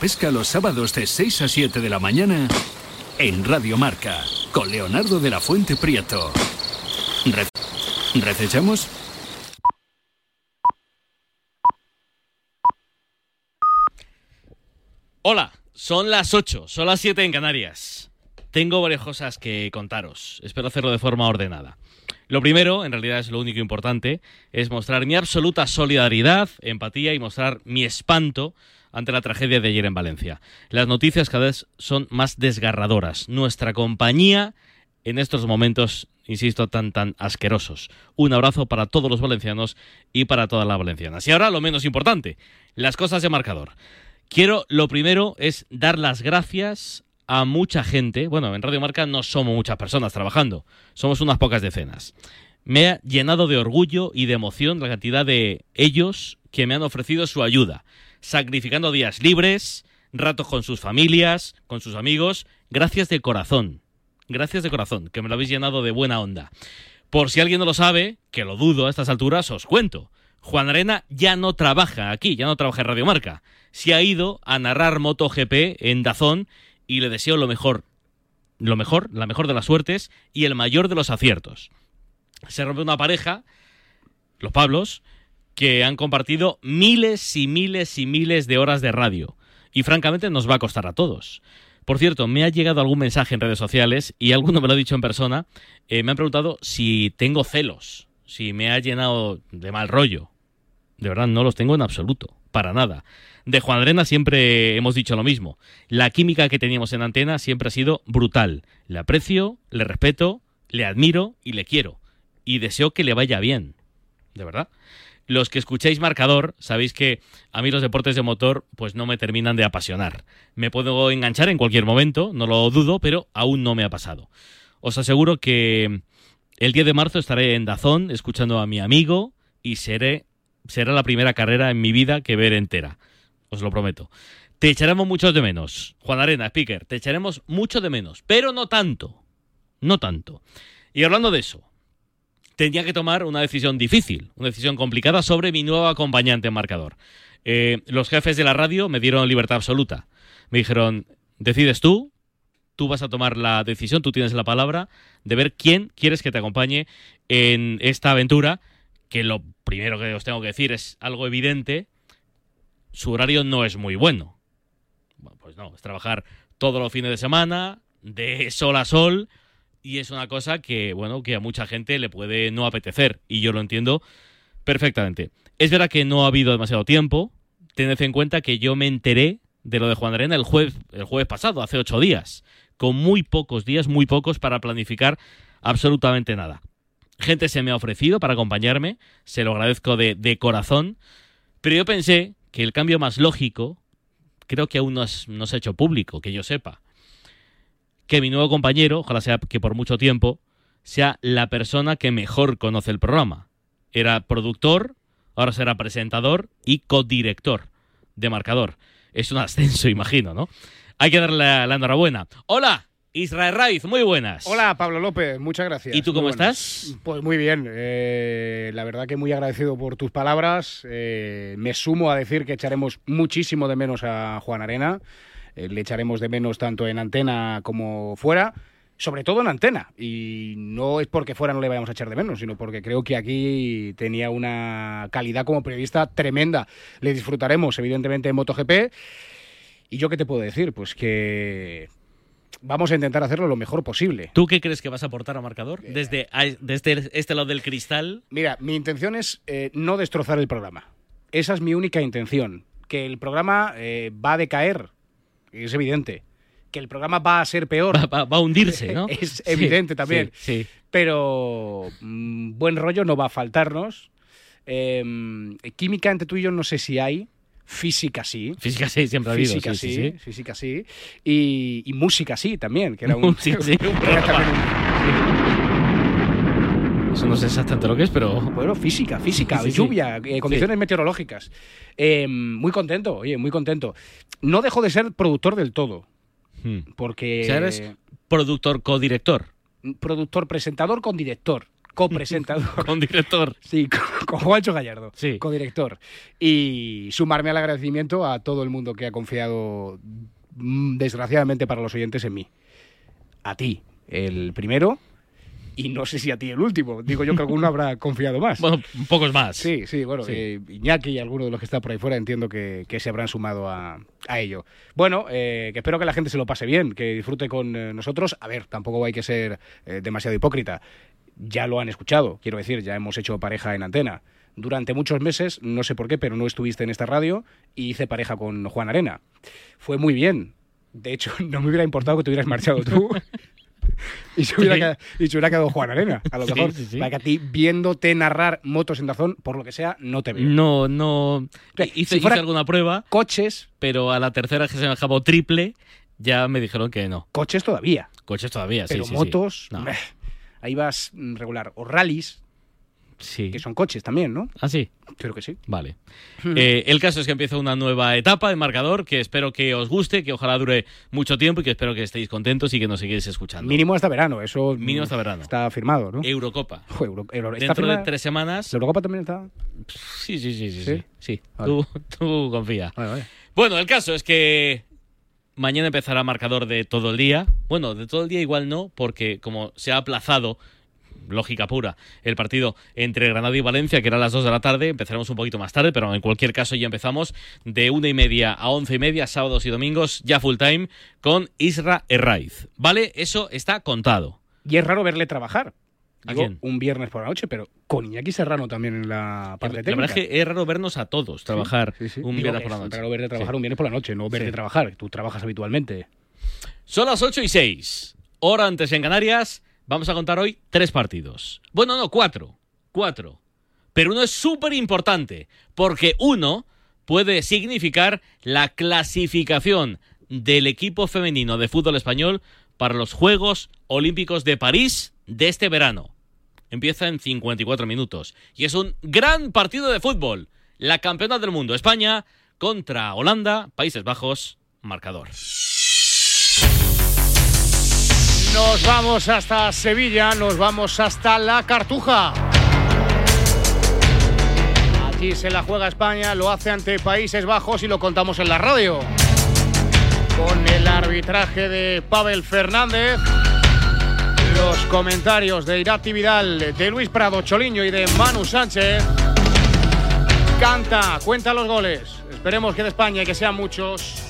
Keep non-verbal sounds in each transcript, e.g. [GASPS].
Pesca los sábados de 6 a 7 de la mañana en Radio Marca con Leonardo de la Fuente Prieto. Re- ¿Recechamos? Hola, son las 8, son las 7 en Canarias. Tengo varias cosas que contaros. Espero hacerlo de forma ordenada. Lo primero, en realidad es lo único importante, es mostrar mi absoluta solidaridad, empatía y mostrar mi espanto ante la tragedia de ayer en Valencia. Las noticias cada vez son más desgarradoras. Nuestra compañía en estos momentos, insisto, tan tan asquerosos. Un abrazo para todos los valencianos y para todas las valencianas. Y ahora lo menos importante, las cosas de marcador. Quiero, lo primero, es dar las gracias a mucha gente. Bueno, en Radio Marca no somos muchas personas trabajando, somos unas pocas decenas. Me ha llenado de orgullo y de emoción la cantidad de ellos que me han ofrecido su ayuda, sacrificando días libres, ratos con sus familias, con sus amigos. Gracias de corazón. Gracias de corazón, que me lo habéis llenado de buena onda. Por si alguien no lo sabe, que lo dudo a estas alturas, os cuento. Juan Arena ya no trabaja aquí, ya no trabaja en Radio Marca. Se ha ido a narrar MotoGP en Dazón y le deseo lo mejor, lo mejor, la mejor de las suertes y el mayor de los aciertos. Se rompe una pareja, los Pablos, que han compartido miles y miles y miles de horas de radio. Y francamente nos va a costar a todos. Por cierto, me ha llegado algún mensaje en redes sociales y alguno me lo ha dicho en persona. eh, me han preguntado si tengo celos, si me ha llenado de mal rollo. De verdad, no los tengo en absoluto, para nada. De Juan Arena siempre hemos dicho lo mismo. La química que teníamos en antena siempre ha sido brutal. Le aprecio, le respeto, le admiro y le quiero. Y deseo que le vaya bien. De verdad. Los que escucháis marcador, sabéis que a mí los deportes de motor pues no me terminan de apasionar. Me puedo enganchar en cualquier momento, no lo dudo, pero aún no me ha pasado. Os aseguro que el 10 de marzo estaré en Dazón escuchando a mi amigo y seré será la primera carrera en mi vida que ver entera. Os lo prometo. Te echaremos mucho de menos. Juan Arena, speaker, te echaremos mucho de menos, pero no tanto. No tanto. Y hablando de eso, tenía que tomar una decisión difícil, una decisión complicada sobre mi nuevo acompañante en marcador. Eh, los jefes de la radio me dieron libertad absoluta. Me dijeron, decides tú, tú vas a tomar la decisión, tú tienes la palabra de ver quién quieres que te acompañe en esta aventura, que lo primero que os tengo que decir es algo evidente, su horario no es muy bueno. Bueno, pues no, es trabajar todos los fines de semana, de sol a sol, y es una cosa que, bueno, que a mucha gente le puede no apetecer, y yo lo entiendo perfectamente. Es verdad que no ha habido demasiado tiempo, tened en cuenta que yo me enteré de lo de Juan Arena el jueves, el jueves pasado, hace ocho días, con muy pocos días, muy pocos para planificar absolutamente nada. Gente se me ha ofrecido para acompañarme, se lo agradezco de, de corazón, pero yo pensé que el cambio más lógico, creo que aún no, es- no se ha hecho público, que yo sepa, que mi nuevo compañero, ojalá sea que por mucho tiempo, sea la persona que mejor conoce el programa. Era productor, ahora será presentador y codirector de marcador. Es un ascenso, [LAUGHS] imagino, ¿no? Hay que darle la, la enhorabuena. Hola, Israel Raiz, muy buenas. Hola, Pablo López, muchas gracias. ¿Y tú cómo estás? Pues muy bien, eh, la verdad que muy agradecido por tus palabras. eh, me sumo a decir que echaremos muchísimo de menos a Juan Arena. Eh, le echaremos de menos tanto en antena como fuera. Sobre todo en antena. Y no es porque fuera no le vayamos a echar de menos, sino porque creo que aquí tenía una calidad como periodista tremenda. Le disfrutaremos, evidentemente, en MotoGP. ¿Y yo qué te puedo decir? Pues que vamos a intentar hacerlo lo mejor posible. ¿Tú qué crees que vas a aportar a marcador? Desde, a- desde este lado del cristal. Mira, mi intención es eh, no destrozar el programa. Esa es mi única intención. Que el programa eh, va a decaer, es evidente. Que el programa va a ser peor, Va, va- va a hundirse, [LAUGHS] ¿no? Es Sí, evidente también. Sí, sí. pero mm, buen rollo no va a faltarnos. Eh, química entre tú y yo no sé si hay. Física sí. Física sí, siempre ha habido. Física sí, sí, sí, sí. física sí. Y, y música sí también, que era un, sí. [LAUGHS] era también un- Eso no sé exactamente lo que es, pero. Bueno, física, física, Sí, sí, sí. lluvia, eh, condiciones meteorológicas. Eh, muy contento, oye, muy contento. No dejo de ser productor del todo, Hmm. porque... O sea, eres productor, codirector. Productor, presentador con director. copresentador. [LAUGHS] Con director. Sí, con, con Juancho Gallardo, Sí. codirector. Y sumarme al agradecimiento a todo el mundo que ha confiado, mm, desgraciadamente para los oyentes, en mí. A ti, el primero, y no sé si a ti el último. Digo yo que alguno [LAUGHS] habrá confiado más. Bueno, pocos más. Sí, sí, bueno, Sí. eh, Iñaki y alguno de los que está por ahí fuera entiendo que, que se habrán sumado a, a ello. Bueno, eh, que espero que la gente se lo pase bien, que disfrute con eh, nosotros. A ver, tampoco hay que ser eh, demasiado hipócrita. Ya lo han escuchado, quiero decir, ya hemos hecho pareja en antena. Durante muchos meses, no sé por qué, pero no estuviste en esta radio y hice pareja con Juan Arena. Fue muy bien. De hecho, [LAUGHS] no me hubiera importado que te hubieras marchado tú. [LAUGHS] Y se, hubiera Sí. quedado, y se hubiera quedado Juan Arena, a lo mejor. sí, sí. Para que a ti, viéndote narrar motos en Dazón, por lo que sea, no te veo. No, no. Si Hice, fuera- hice alguna prueba, Coches, pero a la tercera que se me acabó triple, ya me dijeron que no. coches todavía. Coches todavía, sí, pero motos, No. ahí vas mm, regular. O rallies, Sí. que son coches también, ¿no? Ah, sí. Creo que sí. Vale. Eh, el caso es que empieza una nueva etapa en marcador que espero que os guste, que ojalá dure mucho tiempo y que espero que estéis contentos y que nos sigáis escuchando. Mínimo hasta verano, eso Mínimo hasta verano. está firmado, ¿no? Eurocopa. Jo, Euro- Euro- ¿está Dentro de tres semanas. ¿La Eurocopa también está? Sí, sí, sí, sí. ¿Sí? Sí, sí. Vale. Tú, tú confía. Vale, vale. Bueno, el caso es que mañana empezará marcador de todo el día. Bueno, de todo el día igual no, porque como se ha aplazado, lógica pura, el partido entre Granada y Valencia, que era a las 2 de la tarde, empezaremos un poquito más tarde, pero en cualquier caso ya empezamos de una y media a once y media, sábados y domingos, ya full time, con Isra Herraiz. ¿Vale? Eso está contado. Y es raro verle trabajar. ¿A Digo, quién? un viernes por la noche, pero con Iñaki Serrano también en la parte La técnica. verdad es que es raro vernos a todos trabajar Sí, sí. un Digo, viernes por la es noche. raro verte trabajar un viernes por la noche, no verte trabajar. Tú trabajas habitualmente. Son las 8 y 6. Hora antes en Canarias. Vamos a contar hoy tres partidos. Bueno, no, cuatro. Cuatro. Pero uno es súper importante, porque uno puede significar la clasificación del equipo femenino de fútbol español para los Juegos Olímpicos de París de este verano. Empieza en 54 minutos. Y es un gran partido de fútbol. La campeona del mundo, España, contra Holanda, Países Bajos, marcador. Nos vamos hasta Sevilla, nos vamos hasta La Cartuja. Aquí se la juega España, lo hace ante Países Bajos y lo contamos en la radio. Con el arbitraje de Pavel Fernández, los comentarios de Irati Vidal, de Luis Prado Choliño y de Manu Sánchez. Canta, cuenta los goles. Esperemos que de España y que sean muchos.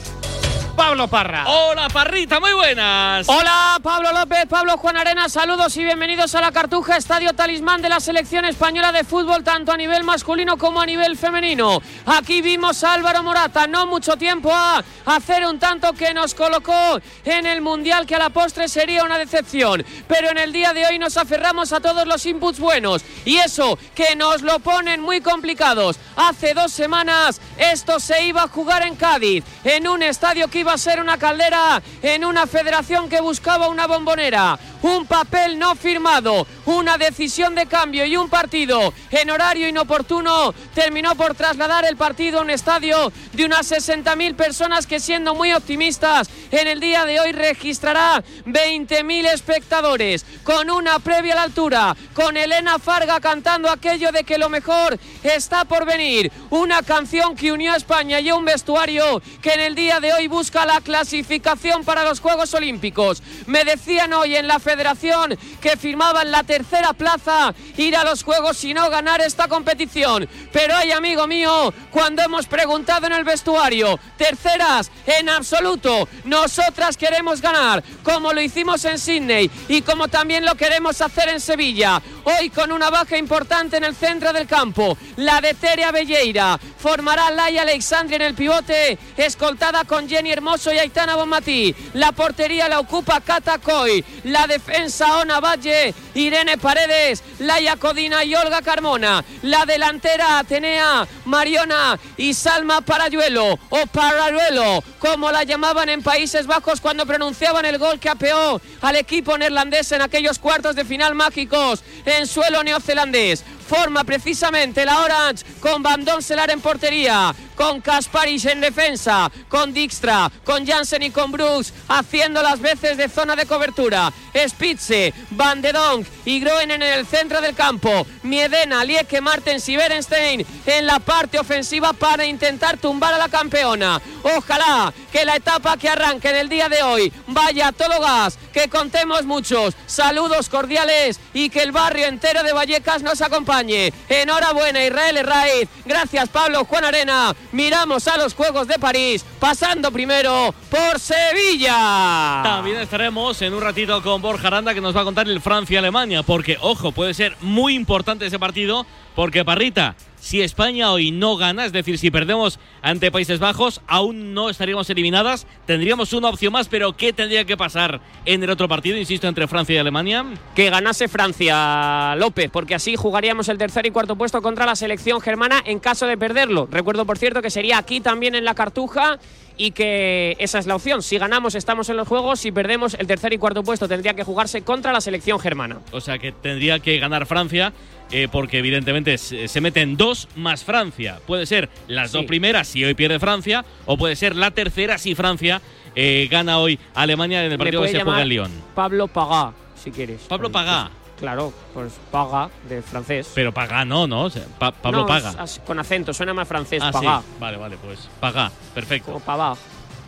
Pablo Parra. Hola, Parrita, muy buenas. Hola, Pablo López, Pablo Juan Arena, saludos y bienvenidos a la Cartuja, estadio talismán de la selección española de fútbol, tanto a nivel masculino como a nivel femenino. Aquí vimos a Álvaro Morata, no mucho tiempo a hacer un tanto que nos colocó en el Mundial, que a la postre sería una decepción. Pero en el día de hoy nos aferramos a todos los inputs buenos y eso que nos lo ponen muy complicados. Hace dos semanas esto se iba a jugar en Cádiz, en un estadio que iba a ser una caldera, en una federación que buscaba una bombonera, un papel no firmado, una decisión de cambio y un partido en horario inoportuno terminó por trasladar el partido a un estadio de unas 60.000 personas que siendo muy optimistas en el día de hoy registrará 20.000 espectadores. Con una previa a la altura, con Elena Farga cantando aquello de que lo mejor está por venir, una canción que unió a España y un vestuario que en el día de hoy busca la clasificación para los Juegos Olímpicos. Me decían hoy en la federación que firmaban la tercera plaza ir a los Juegos y no ganar esta competición. Pero ay, amigo mío, cuando hemos preguntado en el vestuario, terceras en absoluto, nosotras queremos ganar, como lo hicimos en Sydney y como también lo queremos hacer en Sevilla. Hoy con una baja importante en el centro del campo, la de Terea Belleira. Formará Laia Alexandri en el pivote, escoltada con Jenny Hermoso y Aitana Bonmatí. La portería la ocupa Cata Coy. La defensa Ona Valle, Irene Paredes, Laia Codina y Olga Carmona. La delantera Atenea, Mariona y Salma Parayuelo o Parayuelo, como la llamaban en Países Bajos cuando pronunciaban el gol que apeó al equipo neerlandés en aquellos cuartos de final mágicos en suelo neozelandés. Forma precisamente la Orange con Van Donselar en portería, con Kasparis en defensa, con Dijkstra, con Jansen y con Brooks haciendo las veces de zona de cobertura. Spitze, Van de Donk y Groen en el centro del campo. Miedena, Lieke, Martens y Berenstein en la parte ofensiva para intentar tumbar a la campeona. Ojalá que la etapa que arranque en el día de hoy vaya a todo gas, que contemos muchos. Saludos cordiales y que el barrio entero de Vallecas nos acompañe. Enhorabuena Israel Herraiz. Gracias Pablo Juan Arena. Miramos a los Juegos de París, pasando primero por Sevilla. También estaremos en un ratito con Borja Aranda que nos va a contar el Francia-Alemania, porque ojo, puede ser muy importante ese partido, porque Parrita, si España hoy no gana, es decir, si perdemos ante Países Bajos, aún no estaríamos eliminadas. Tendríamos una opción más, pero ¿qué tendría que pasar en el otro partido, insisto, entre Francia y Alemania? Que ganase Francia, López, porque así jugaríamos el tercer y cuarto puesto contra la selección germana en caso de perderlo. Recuerdo, por cierto, que sería aquí también en la Cartuja y que esa es la opción. Si ganamos estamos en los juegos, si perdemos el tercer y cuarto puesto tendría que jugarse contra la selección germana. O sea que tendría que ganar Francia. Eh, porque evidentemente se, meten dos más Francia. Puede ser las dos primeras si hoy pierde Francia, o puede ser la tercera si Francia eh, gana hoy Alemania en el partido que se juega en Lyon. Pablo Pagá, si quieres. Pablo Pagá. Claro, pues paga de francés. Pero paga no, ¿no? Pablo paga. con acento, suena más francés, ah, paga. Vale, vale, pues paga, perfecto. Como paga.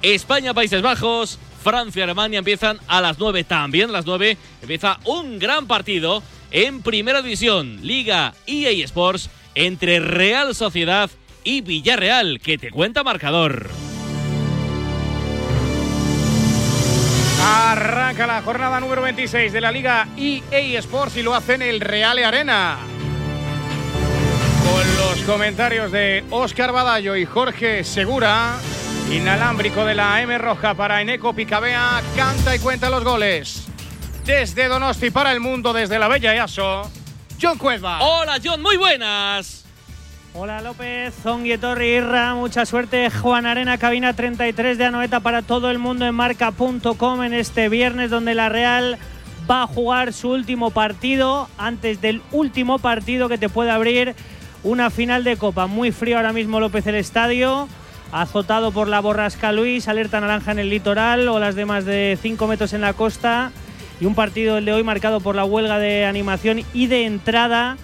España, Países Bajos, Francia, Alemania empiezan a las 9 también. A las 9 empieza un gran partido en Primera División, Liga EA Sports, entre Real Sociedad y Villarreal, que te cuenta marcador. Arranca la jornada número 26 de la Liga EA Sports y lo hace en el Real Arena. Con los comentarios de Óscar Badallo y Jorge Segura, inalámbrico de la M Roja para Eneco Picabea, canta y cuenta los goles. Desde Donosti para el mundo, desde la Bella Yaso, John Cueva. Hola John, muy buenas. Hola López, Zonguietorri Irra, mucha suerte. Juan Arena, cabina 33 de Anoeta para todo el mundo en marca.com en este viernes donde la Real va a jugar su último partido antes del último partido que te puede abrir una final de Copa. Muy frío ahora mismo López el estadio, azotado por la borrasca Luis, alerta naranja en el litoral, olas de más de 5 metros en la costa y un partido el de hoy marcado por la huelga de animación y de entrada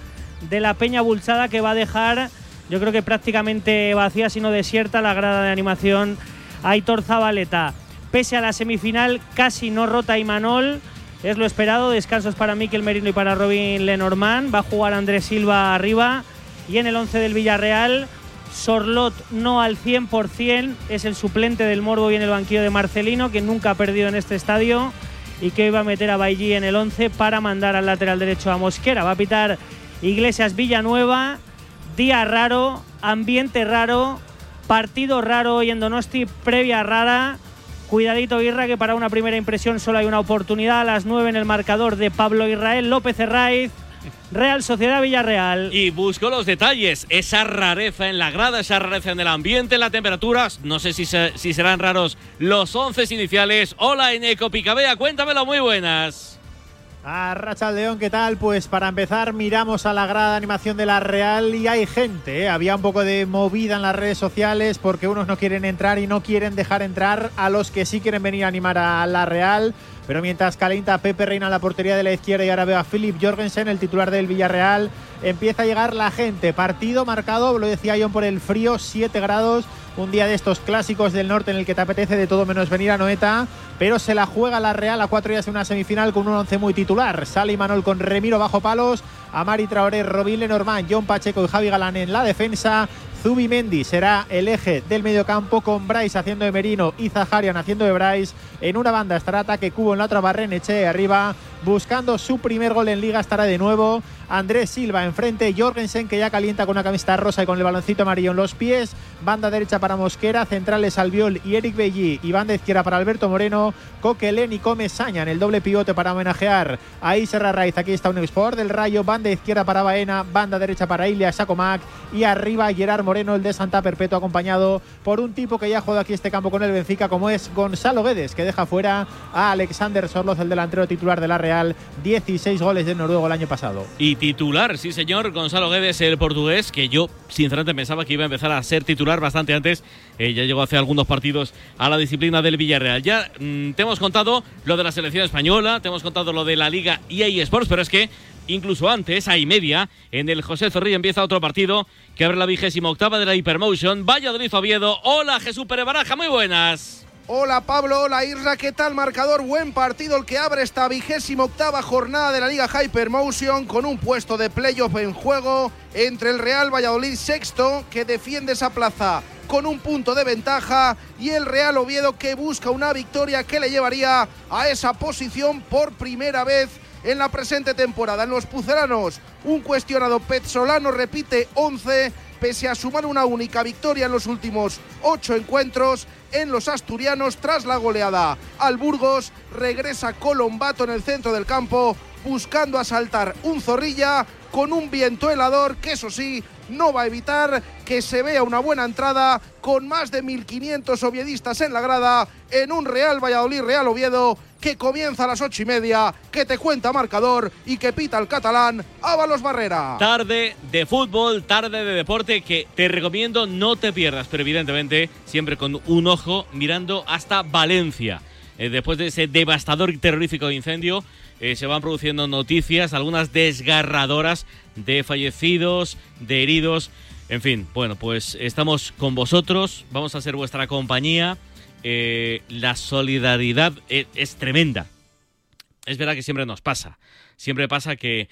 de la Peña Bulsada que va a dejar, yo creo que prácticamente vacía, sino desierta, la grada de animación Aitor Zabaleta. Pese a la semifinal, casi no rota Imanol. Es lo esperado. Descansos para Miquel Merino y para Robin Lenormand. Va a jugar Andrés Silva arriba. Y en el 11 del Villarreal, Sorlot no al 100%. Es el suplente del Morbo y en el banquillo de Marcelino, que nunca ha perdido en este estadio. Y que iba a meter a Bailly en el 11 para mandar al lateral derecho a Mosquera. Va a pitar Iglesias Villanueva, día raro, ambiente raro, partido raro hoy en Donosti, previa rara. Cuidadito Irra, que para una primera impresión solo hay una oportunidad a las 9 en el marcador de Pablo Israel López Herraiz. Real Sociedad Villarreal. Y busco los detalles, esa rareza en la grada, esa rareza en el ambiente, en las temperaturas. No sé si, si serán raros los once iniciales. Hola, Eneco Picabea, cuéntamelo, muy buenas. A Racha León, ¿qué tal? Pues para empezar miramos a la grada de animación de la Real y hay gente, ¿eh? había un poco de movida en las redes sociales porque unos no quieren entrar y no quieren dejar entrar a los que sí quieren venir a animar a la Real. Pero mientras calienta Pepe Reina en la portería de la izquierda y ahora veo a Philip Jorgensen, el titular del Villarreal, empieza a llegar la gente. Partido marcado, lo decía John, por el frío, 7 grados. Un día de estos clásicos del norte en el que te apetece de todo menos venir a Noeta, pero se la juega la Real a cuatro días de una semifinal con un once muy titular. Sale Manuel con Remiro bajo palos, Amari Traoré, Robin Lenormand, John Pacheco y Javi Galán en la defensa. Zubimendi será el eje del mediocampo con Bryce haciendo de Merino y Zaharian haciendo de Bryce. En una banda estará ataque Cubo en la otra Barreneche arriba buscando su primer gol en liga estará de nuevo Andrés Silva enfrente, Jorgensen que ya calienta con una camiseta rosa y con el baloncito amarillo en los pies, banda derecha para Mosquera, centrales Albiol y Eric Belli. Y banda izquierda para Alberto Moreno, Coquelén y Saña en el doble pivote para homenajear a Iserra Raiz, aquí está un export del Rayo, banda izquierda para Baena, banda derecha para Ilia Sacomac y arriba Gerard Moreno, el de Santa Perpetua acompañado por un tipo que ya jugado aquí este campo con el Benfica como es Gonzalo Guedes que deja fuera a Alexander Sorloz, el delantero titular de la Real. Real, 16 goles de noruego el año pasado. Titular, sí señor, Gonzalo Guedes, el portugués, que yo sinceramente pensaba que iba a empezar a ser titular bastante antes. Eh, ya llegó hace algunos partidos a la disciplina del Villarreal. Ya mm, te hemos contado lo de la selección española, te hemos contado lo de la Liga EA Sports, pero es que incluso antes, a media, en el José Zorrilla empieza otro partido que abre la vigésima octava de la Hypermotion. Valladolid Oviedo. Hola Jesús Pérez muy buenas. Hola Pablo, hola Isra, ¿qué tal marcador? Buen partido el que abre esta vigésima octava jornada de la Liga Hypermotion con un puesto de playoff en juego entre el Real Valladolid sexto que defiende esa plaza con un punto de ventaja y el Real Oviedo que busca una victoria que le llevaría a esa posición por primera vez en la presente temporada. En los Puceranos, un cuestionado Petzolano repite 11 pese a sumar una única victoria en los últimos ocho encuentros en los asturianos tras la goleada. Al Burgos, regresa Colombato en el centro del campo buscando asaltar un zorrilla con un viento helador que eso sí no va a evitar que se vea una buena entrada con más de 1.500 oviedistas en la grada en un Real Valladolid Real Oviedo que comienza a las ocho y media, que te cuenta marcador y que pita el catalán Ábalos Barrera. Tarde de fútbol, tarde de deporte que te recomiendo no te pierdas, pero evidentemente siempre con un ojo mirando hasta Valencia. Eh, después de ese devastador y terrorífico incendio, eh, se van produciendo noticias, algunas desgarradoras de fallecidos, de heridos. En fin, bueno, pues estamos con vosotros, vamos a ser vuestra compañía. Eh, la solidaridad e, es, tremenda. Es verdad que siempre nos pasa. Siempre pasa que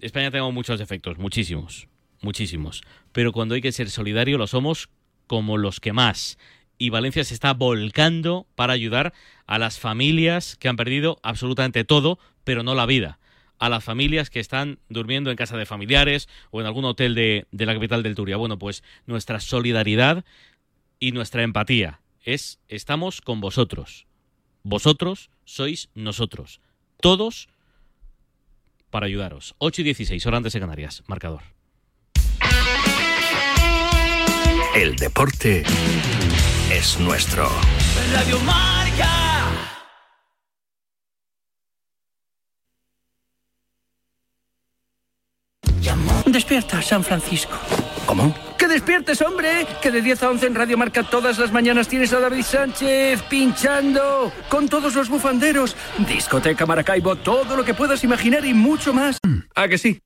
España tenemos muchos defectos, muchísimos, muchísimos. Pero cuando hay que ser solidario lo somos como los que más. Y Valencia se está volcando para ayudar a las familias que han perdido absolutamente todo, pero no la vida. A las familias que están durmiendo en casa de familiares o en algún hotel de, de la capital del Turia. Bueno, pues nuestra solidaridad y nuestra empatía es estamos con vosotros. Vosotros sois nosotros. Todos para ayudaros. 8 y 16, hora antes de Canarias. Marcador. El deporte es nuestro. Radio Marca. Despierta, San Francisco. ¿Cómo? ¡Que despiertes, hombre! Que de 10 a 11 en Radio Marca todas las mañanas tienes a David Sánchez pinchando con todos los bufanderos. Discoteca Maracaibo, todo lo que puedas imaginar y mucho más. ¿A que sí?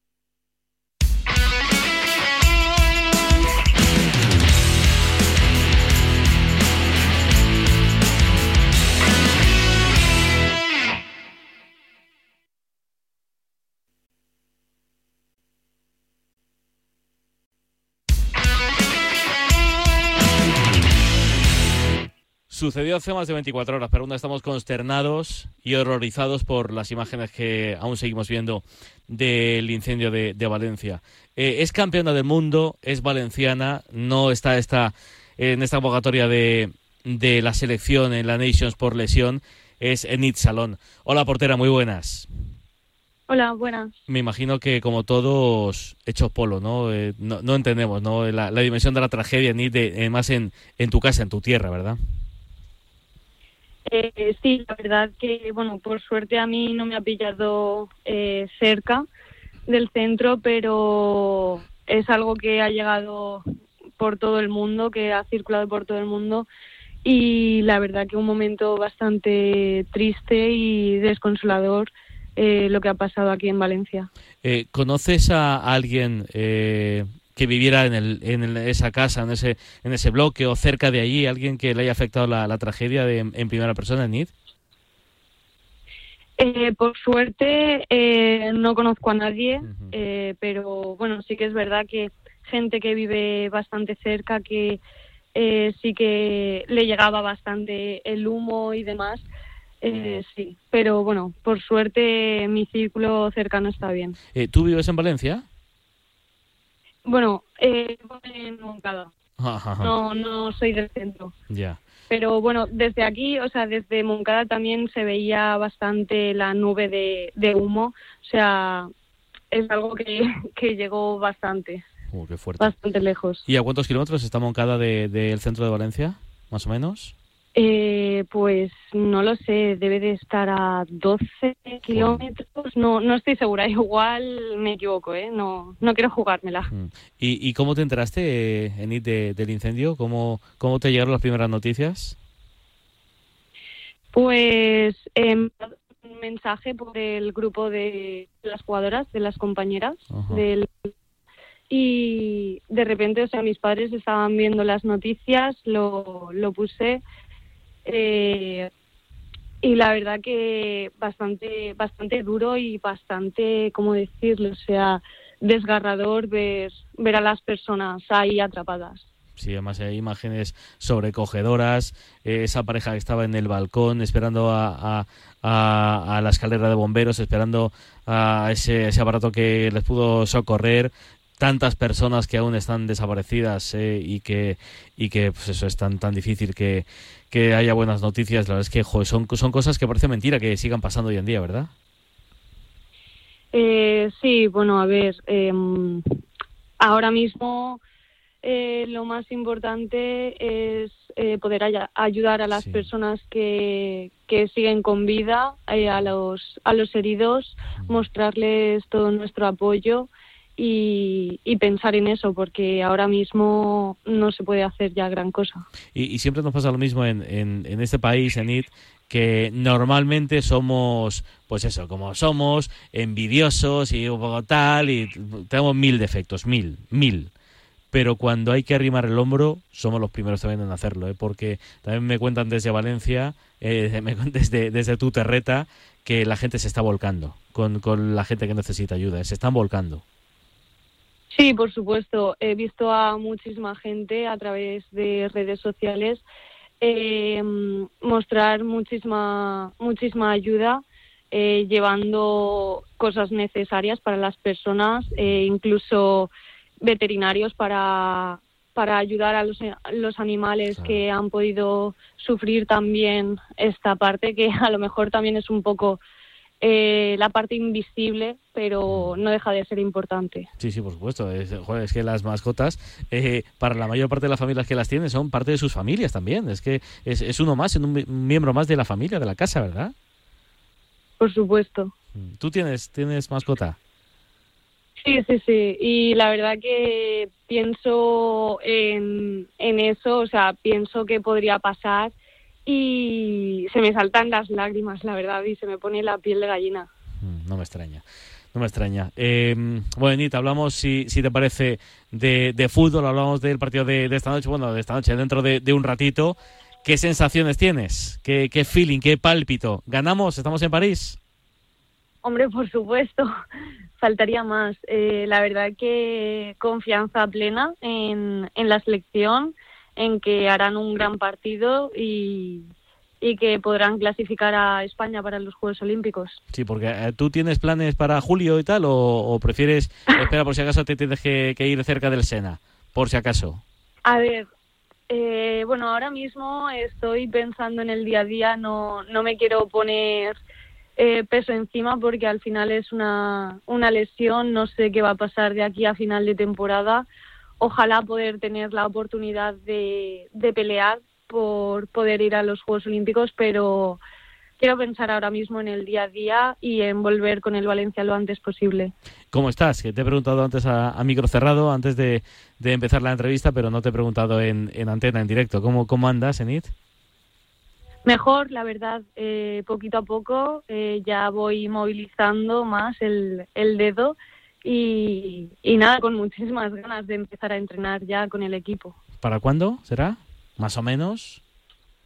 Sucedió hace más de 24 horas, pero aún estamos consternados y horrorizados por las imágenes que aún seguimos viendo del incendio de, Valencia. Eh, es campeona del mundo, es valenciana, no está esta, en esta convocatoria de, de la selección en la Nations por lesión, es Enid Salón. Hola portera, muy buenas. Hola, buenas. Me imagino que como todos hechos polo, ¿no? Eh, no, entendemos, ¿no? La, dimensión de la tragedia, Enid, además en, en tu casa, en tu tierra, ¿verdad? Eh, sí, la verdad que, bueno, por suerte a mí no me ha pillado eh, cerca del centro, pero es algo que ha llegado por todo el mundo, que ha circulado por todo el mundo y la verdad que un momento bastante triste y desconsolador eh, lo que ha pasado aquí en Valencia. ¿Conoces a alguien que viviera en, el, en esa casa, en ese, en ese bloque o cerca de allí, alguien que le haya afectado la, tragedia de, en primera persona, Nid? Eh, por suerte eh, no conozco a nadie, eh, pero bueno, sí que es verdad que gente que vive bastante cerca, que sí que le llegaba bastante el humo y demás, sí. Pero bueno, por suerte mi círculo cercano está bien. ¿Tú vives en Valencia? Bueno, eh, en Moncada. No, no soy del centro. Ya. Pero bueno, desde aquí, o sea, desde Moncada también se veía bastante la nube de, de humo. O sea, es algo que, [LAUGHS] que llegó bastante. Uh, qué fuerte. Bastante lejos. ¿Y a cuántos kilómetros está Moncada del centro de Valencia, más o menos? Eh, pues no lo sé, debe de estar a 12 kilómetros. No, no estoy segura, [LAUGHS] igual me equivoco, ¿eh? No, no quiero jugármela. Mm. ¿Y, y cómo te enteraste, eh, Enid, de- del incendio? ¿Cómo, ¿Cómo te llegaron las primeras noticias? Pues eh, un mensaje por el grupo de las jugadoras, de las compañeras Ajá. del y de repente, o sea, mis padres estaban viendo las noticias, lo, lo puse eh, y la verdad que bastante bastante duro y bastante, ¿cómo decirlo? O sea, desgarrador ver ver a las personas ahí atrapadas. Sí, además hay imágenes sobrecogedoras. esa pareja que estaba en el balcón esperando a, a- a- la escalera de bomberos, esperando a ese aparato que les pudo socorrer. Tantas personas que aún están desaparecidas eh, y que, y que pues eso es tan, tan difícil que, que haya buenas noticias. La verdad es que joder, son, son cosas que parece mentira que sigan pasando hoy en día, ¿verdad? Eh, sí, bueno, a ver, em, ahora mismo eh, lo más importante es eh, poder ayudar a las Sí. personas que, que siguen con vida, a, los, a los heridos, mostrarles todo nuestro apoyo y, pensar en eso, porque ahora mismo no se puede hacer ya gran cosa. Y, siempre nos pasa lo mismo en, en, este país, en IT, que normalmente somos, pues eso, como somos, envidiosos y un poco tal, y tenemos mil defectos, mil, mil. Pero cuando hay que arrimar el hombro, somos los primeros también en hacerlo, ¿eh? porque también me cuentan desde Valencia, eh, [LAUGHS] me desde, desde tu terreta, que la gente se está volcando con, con la gente que necesita ayuda, ¿eh? se están volcando. Sí, por supuesto. He visto a muchísima gente a través de redes sociales eh, mostrar muchísima, muchísima ayuda, eh, llevando cosas necesarias para las personas, eh, incluso veterinarios para, para ayudar a los, los animales Claro. que han podido sufrir también esta parte, que a lo mejor también es un poco eh, la parte invisible, pero no deja de ser importante. Sí, sí, por supuesto. Es, joder, es que las mascotas, eh, para la mayor parte de las familias que las tienen, son parte de sus familias también. Es que es, es uno más, un, mi- un miembro más de la familia, de la casa, ¿verdad? Por supuesto. Mm. ¿Tú tienes, tienes mascota? Sí, sí, sí. Y la verdad que pienso en, en eso, o sea, pienso que podría pasar y se me saltan las lágrimas, la verdad, y se me pone la piel de gallina. Mm, No me extraña. No me extraña. Eh, bueno, Nita, hablamos, si, si te parece, de, de fútbol, hablamos del partido de, de esta noche, bueno, de esta noche, dentro de, de un ratito. ¿Qué sensaciones tienes? ¿Qué, ¿Qué feeling? ¿Qué pálpito? ¿Ganamos? ¿Estamos en París? Hombre, por supuesto, [LAUGHS] faltaría más. Eh, la verdad que confianza plena en, en la selección, en que harán un gran partido y, y que podrán clasificar a España para los Juegos Olímpicos. Sí, porque eh, tú tienes planes para julio y tal, o, o prefieres [LAUGHS] esperar por si acaso te tienes que, que ir cerca del Sena, por si acaso. A ver, eh, bueno, ahora mismo estoy pensando en el día a día, no, no me quiero poner eh, peso encima porque al final es una, una lesión, no sé qué va a pasar de aquí a final de temporada. Ojalá poder tener la oportunidad de, de pelear por poder ir a los Juegos Olímpicos, pero quiero pensar ahora mismo en el día a día y en volver con el Valencia lo antes posible. ¿Cómo estás? Que te he preguntado antes a, a micro cerrado, antes de, de empezar la entrevista, pero no te he preguntado en, en antena, en directo. ¿Cómo, cómo andas, Enid? Mejor, la verdad, eh, poquito a poco eh, ya voy movilizando más el, el dedo y, y nada, con muchísimas ganas de empezar a entrenar ya con el equipo. ¿Para cuándo será? ¿Más o menos?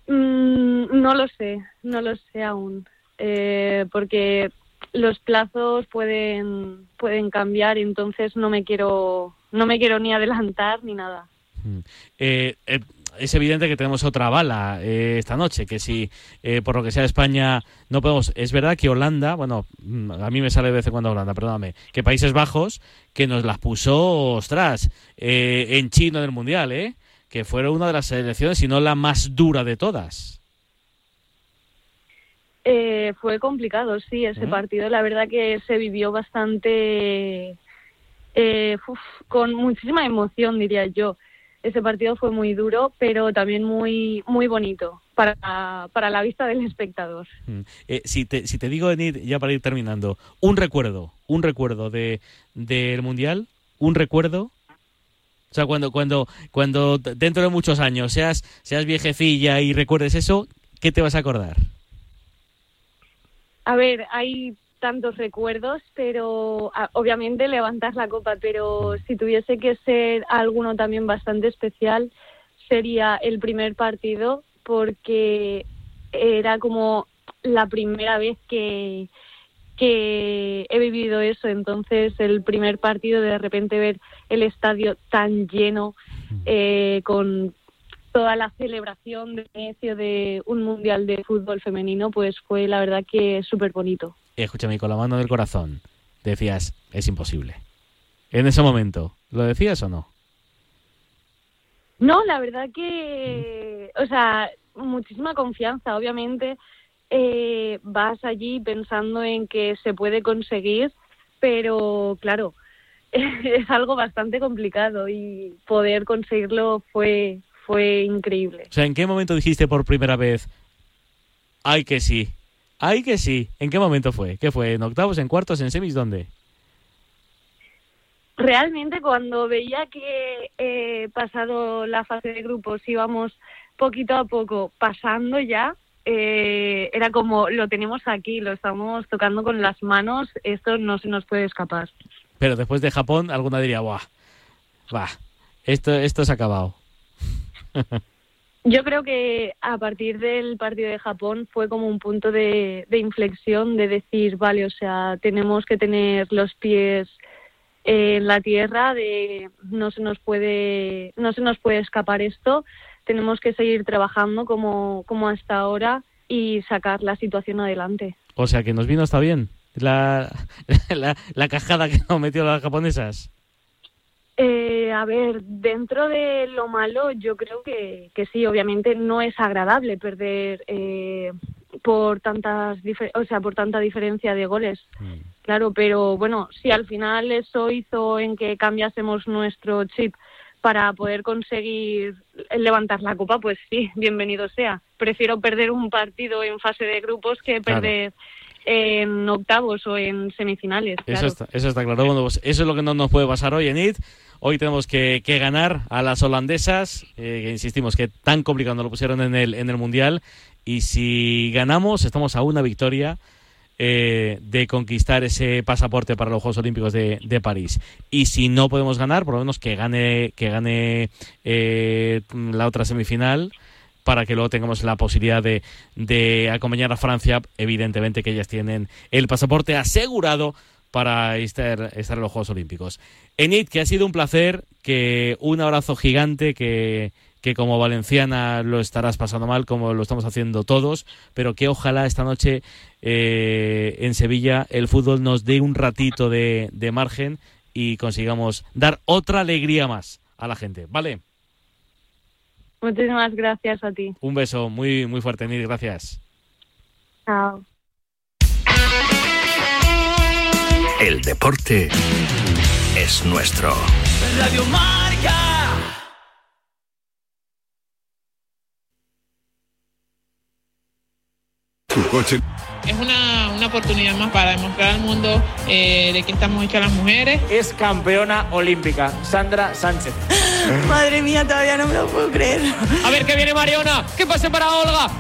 Mm, no lo sé, no lo sé aún, eh, porque los plazos pueden pueden cambiar, entonces no me quiero no me quiero ni adelantar ni nada. Mm. Eh, eh, es evidente que tenemos otra bala eh, esta noche, que si eh, por lo que sea España no podemos... Es verdad que Holanda, bueno, mm, a mí me sale de vez en cuando Holanda, perdóname, que Países Bajos, que nos las puso, ostras, eh, en chino del Mundial, ¿eh? Que fueron una de las selecciones, si no la más dura de todas. Eh, fue complicado, sí, ese partido. La verdad que se vivió bastante eh, uf, con muchísima emoción, diría yo. Ese partido fue muy duro, pero también muy muy bonito. para, para la vista del espectador. Mm. Eh, si, te, si te digo, Enid, ya para ir terminando, un recuerdo, un recuerdo de del Mundial, un recuerdo o sea, cuando, cuando, cuando dentro de muchos años seas, seas viejecilla y recuerdes eso, ¿qué te vas a acordar? A ver, hay tantos recuerdos, pero a- obviamente levantar la copa, pero si tuviese que ser alguno también bastante especial, sería el primer partido, porque era como la primera vez que, que he vivido eso, entonces el primer partido de repente ver el estadio tan lleno, eh, con toda la celebración de inicio de un mundial de fútbol femenino, pues fue la verdad que súper bonito. Escúchame, con la mano del corazón, decías, es imposible. En ese momento, ¿lo decías o no? No, la verdad que, o sea, muchísima confianza. Obviamente eh, vas allí pensando en que se puede conseguir, pero claro, [LAUGHS] es algo bastante complicado y poder conseguirlo fue fue increíble. O sea, ¿en qué momento dijiste por primera vez, ay que sí, ay que sí? ¿En qué momento fue? ¿Qué fue? ¿En octavos, en cuartos, en semis? ¿Dónde? Realmente cuando veía que eh, pasado la fase de grupos íbamos poquito a poco pasando ya, eh, era como lo tenemos aquí, lo estamos tocando con las manos, esto no se nos puede escapar. Pero después de Japón, alguna diría, buah, va, esto, esto se ha acabado. Yo creo que a partir del partido de Japón fue como un punto de, inflexión de decir, vale, o sea, tenemos que tener los pies en la tierra, de no se nos puede, no se nos puede escapar esto, tenemos que seguir trabajando como, como hasta ahora y sacar la situación adelante. O sea, que nos vino hasta bien la, [LAUGHS] la, la cajada que nos metió las japonesas. A ver, dentro de lo malo, yo creo que, que sí, obviamente no es agradable perder eh, por tantas, o sea, por tanta diferencia de goles, claro, pero bueno, si al final eso hizo en que cambiásemos nuestro chip para poder conseguir levantar la copa, pues sí, bienvenido sea. Prefiero perder un partido en fase de grupos que Claro. perder en octavos o en semifinales. Eso, está, eso está claro. Bueno, pues eso es lo que no nos puede pasar hoy en IT. Hoy tenemos que, que ganar a las holandesas, eh, insistimos que tan complicado nos lo pusieron en el, en el Mundial. Y si ganamos, estamos a una victoria eh, de conquistar ese pasaporte para los Juegos Olímpicos de, de París. Y si no podemos ganar, por lo menos que gane, que gane eh, la otra semifinal para que luego tengamos la posibilidad de, de acompañar a Francia, evidentemente que ellas tienen el pasaporte asegurado para estar, estar en los Juegos Olímpicos. Enid, que ha sido un placer, que un abrazo gigante, que, que como valenciana lo estarás pasando mal, como lo estamos haciendo todos, pero que ojalá esta noche eh, en Sevilla el fútbol nos dé un ratito de, de margen y consigamos dar otra alegría más a la gente, ¿vale? Muchísimas gracias a ti. Un beso muy, muy fuerte, Enid, gracias. Chao. El deporte es nuestro. Radio Marca. Tu coche. Es una, una oportunidad más para demostrar al mundo eh, de qué estamos hechas las mujeres. Es campeona olímpica, Sandra Sánchez. [GASPS] Madre mía, todavía no me lo puedo creer. A ver que viene Mariona. Que pase para Olga.